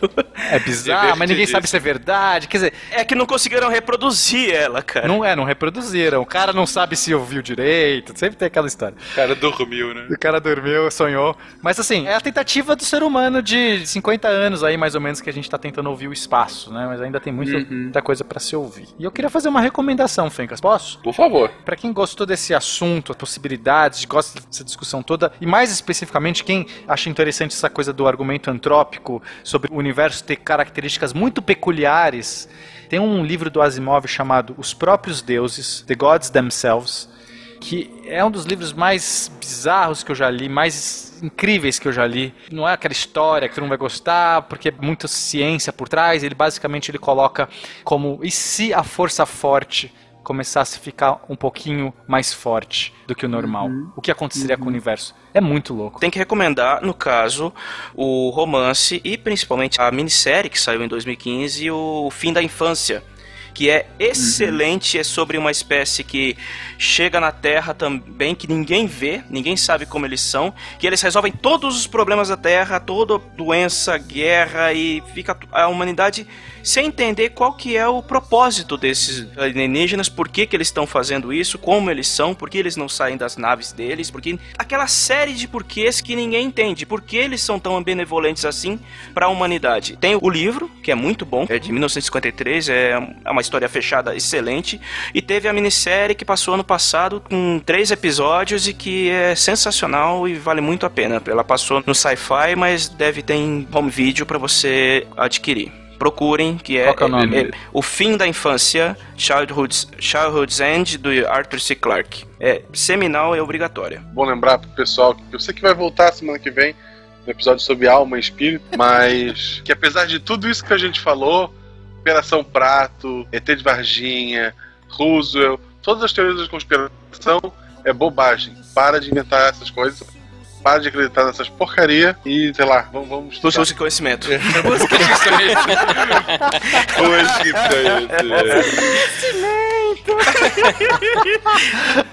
Speaker 3: É bizarra, mas ninguém sabe se é verdade. Quer dizer,
Speaker 5: é que não conseguiram reproduzir ela, cara.
Speaker 3: Não é, não reproduziram. O cara não sabe se ouviu direito, sempre tem aquela história.
Speaker 1: O cara dormiu, né?
Speaker 3: O cara dormiu, sonhou. Mas assim, é a tentativa do ser humano de 50 anos aí, mais ou menos, que a gente tá tentando ouvir o espaço, né? Mas ainda tem muita, uhum. muita coisa para se ouvir. E eu queria fazer uma recomendação, Fencas, posso?
Speaker 1: Por favor.
Speaker 3: Para quem gostou desse assunto, possibilidades, gosta dessa discussão toda, e mais especificamente quem acha interessante essa coisa do argumento antrópico sobre o universo ter características muito peculiares, tem um livro do Asimov chamado Os Próprios Deuses, The Gods Themselves, que é um dos livros mais bizarros que eu já li, mais incríveis que eu já li. Não é aquela história que tu não vai gostar, porque é muita ciência por trás. Ele basicamente ele coloca como e se a força forte começasse a ficar um pouquinho mais forte do que o normal. Uhum. O que aconteceria uhum. com o universo? É muito louco.
Speaker 5: Tem que recomendar, no caso, o romance e principalmente a minissérie que saiu em 2015, O Fim da Infância que é excelente, uhum. é sobre uma espécie que chega na Terra também, que ninguém vê, ninguém sabe como eles são, que eles resolvem todos os problemas da Terra, toda doença, guerra e fica a humanidade sem entender qual que é o propósito desses alienígenas, por que, que eles estão fazendo isso, como eles são, por que eles não saem das naves deles, porque aquela série de porquês que ninguém entende, por que eles são tão benevolentes assim para a humanidade. Tem o livro, que é muito bom, é de 1953, é uma história fechada excelente, e teve a minissérie que passou ano passado com três episódios e que é sensacional e vale muito a pena. Ela passou no Sci-Fi, mas deve ter em home video para você adquirir procurem, que é,
Speaker 3: é, o,
Speaker 5: é, o Fim da Infância, Childhood's, Childhood's End, do Arthur C. Clarke. É seminal e obrigatória.
Speaker 1: Bom lembrar pro pessoal que eu sei que vai voltar semana que vem no episódio sobre alma e espírito, <laughs> mas que apesar de tudo isso que a gente falou, Operação Prato, ET de Varginha, Roosevelt, todas as teorias da conspiração é bobagem. Para de inventar essas coisas para de acreditar nessas porcaria e, sei lá, vamos. vamos
Speaker 5: Busque conhecimento. <laughs>
Speaker 1: Busque conhecimento. Busque
Speaker 11: conhecimento.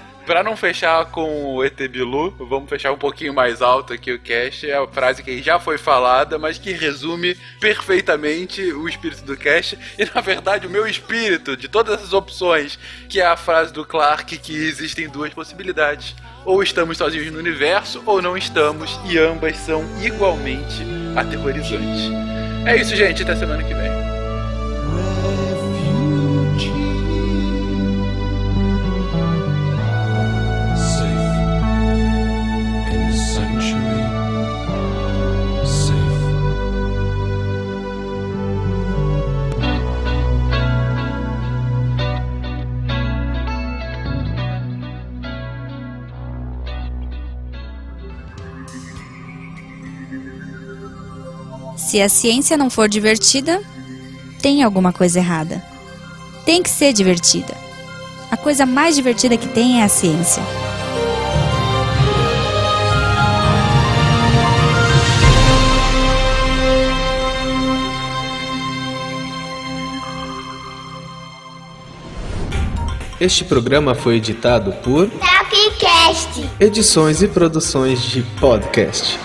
Speaker 11: <laughs> Pra não fechar com o ET Bilu, vamos fechar um pouquinho mais alto aqui o cast. É a frase que já foi falada, mas que resume perfeitamente o espírito do cast. E na verdade, o meu espírito de todas essas opções, que é a frase do Clark que existem duas possibilidades ou estamos sozinhos no universo, ou não estamos, e ambas são igualmente aterrorizantes. É isso, gente. Até semana que vem.
Speaker 7: Se a ciência não for divertida, tem alguma coisa errada. Tem que ser divertida. A coisa mais divertida que tem é a ciência.
Speaker 13: Este programa foi editado por
Speaker 14: Talkcast.
Speaker 13: Edições e produções de podcast.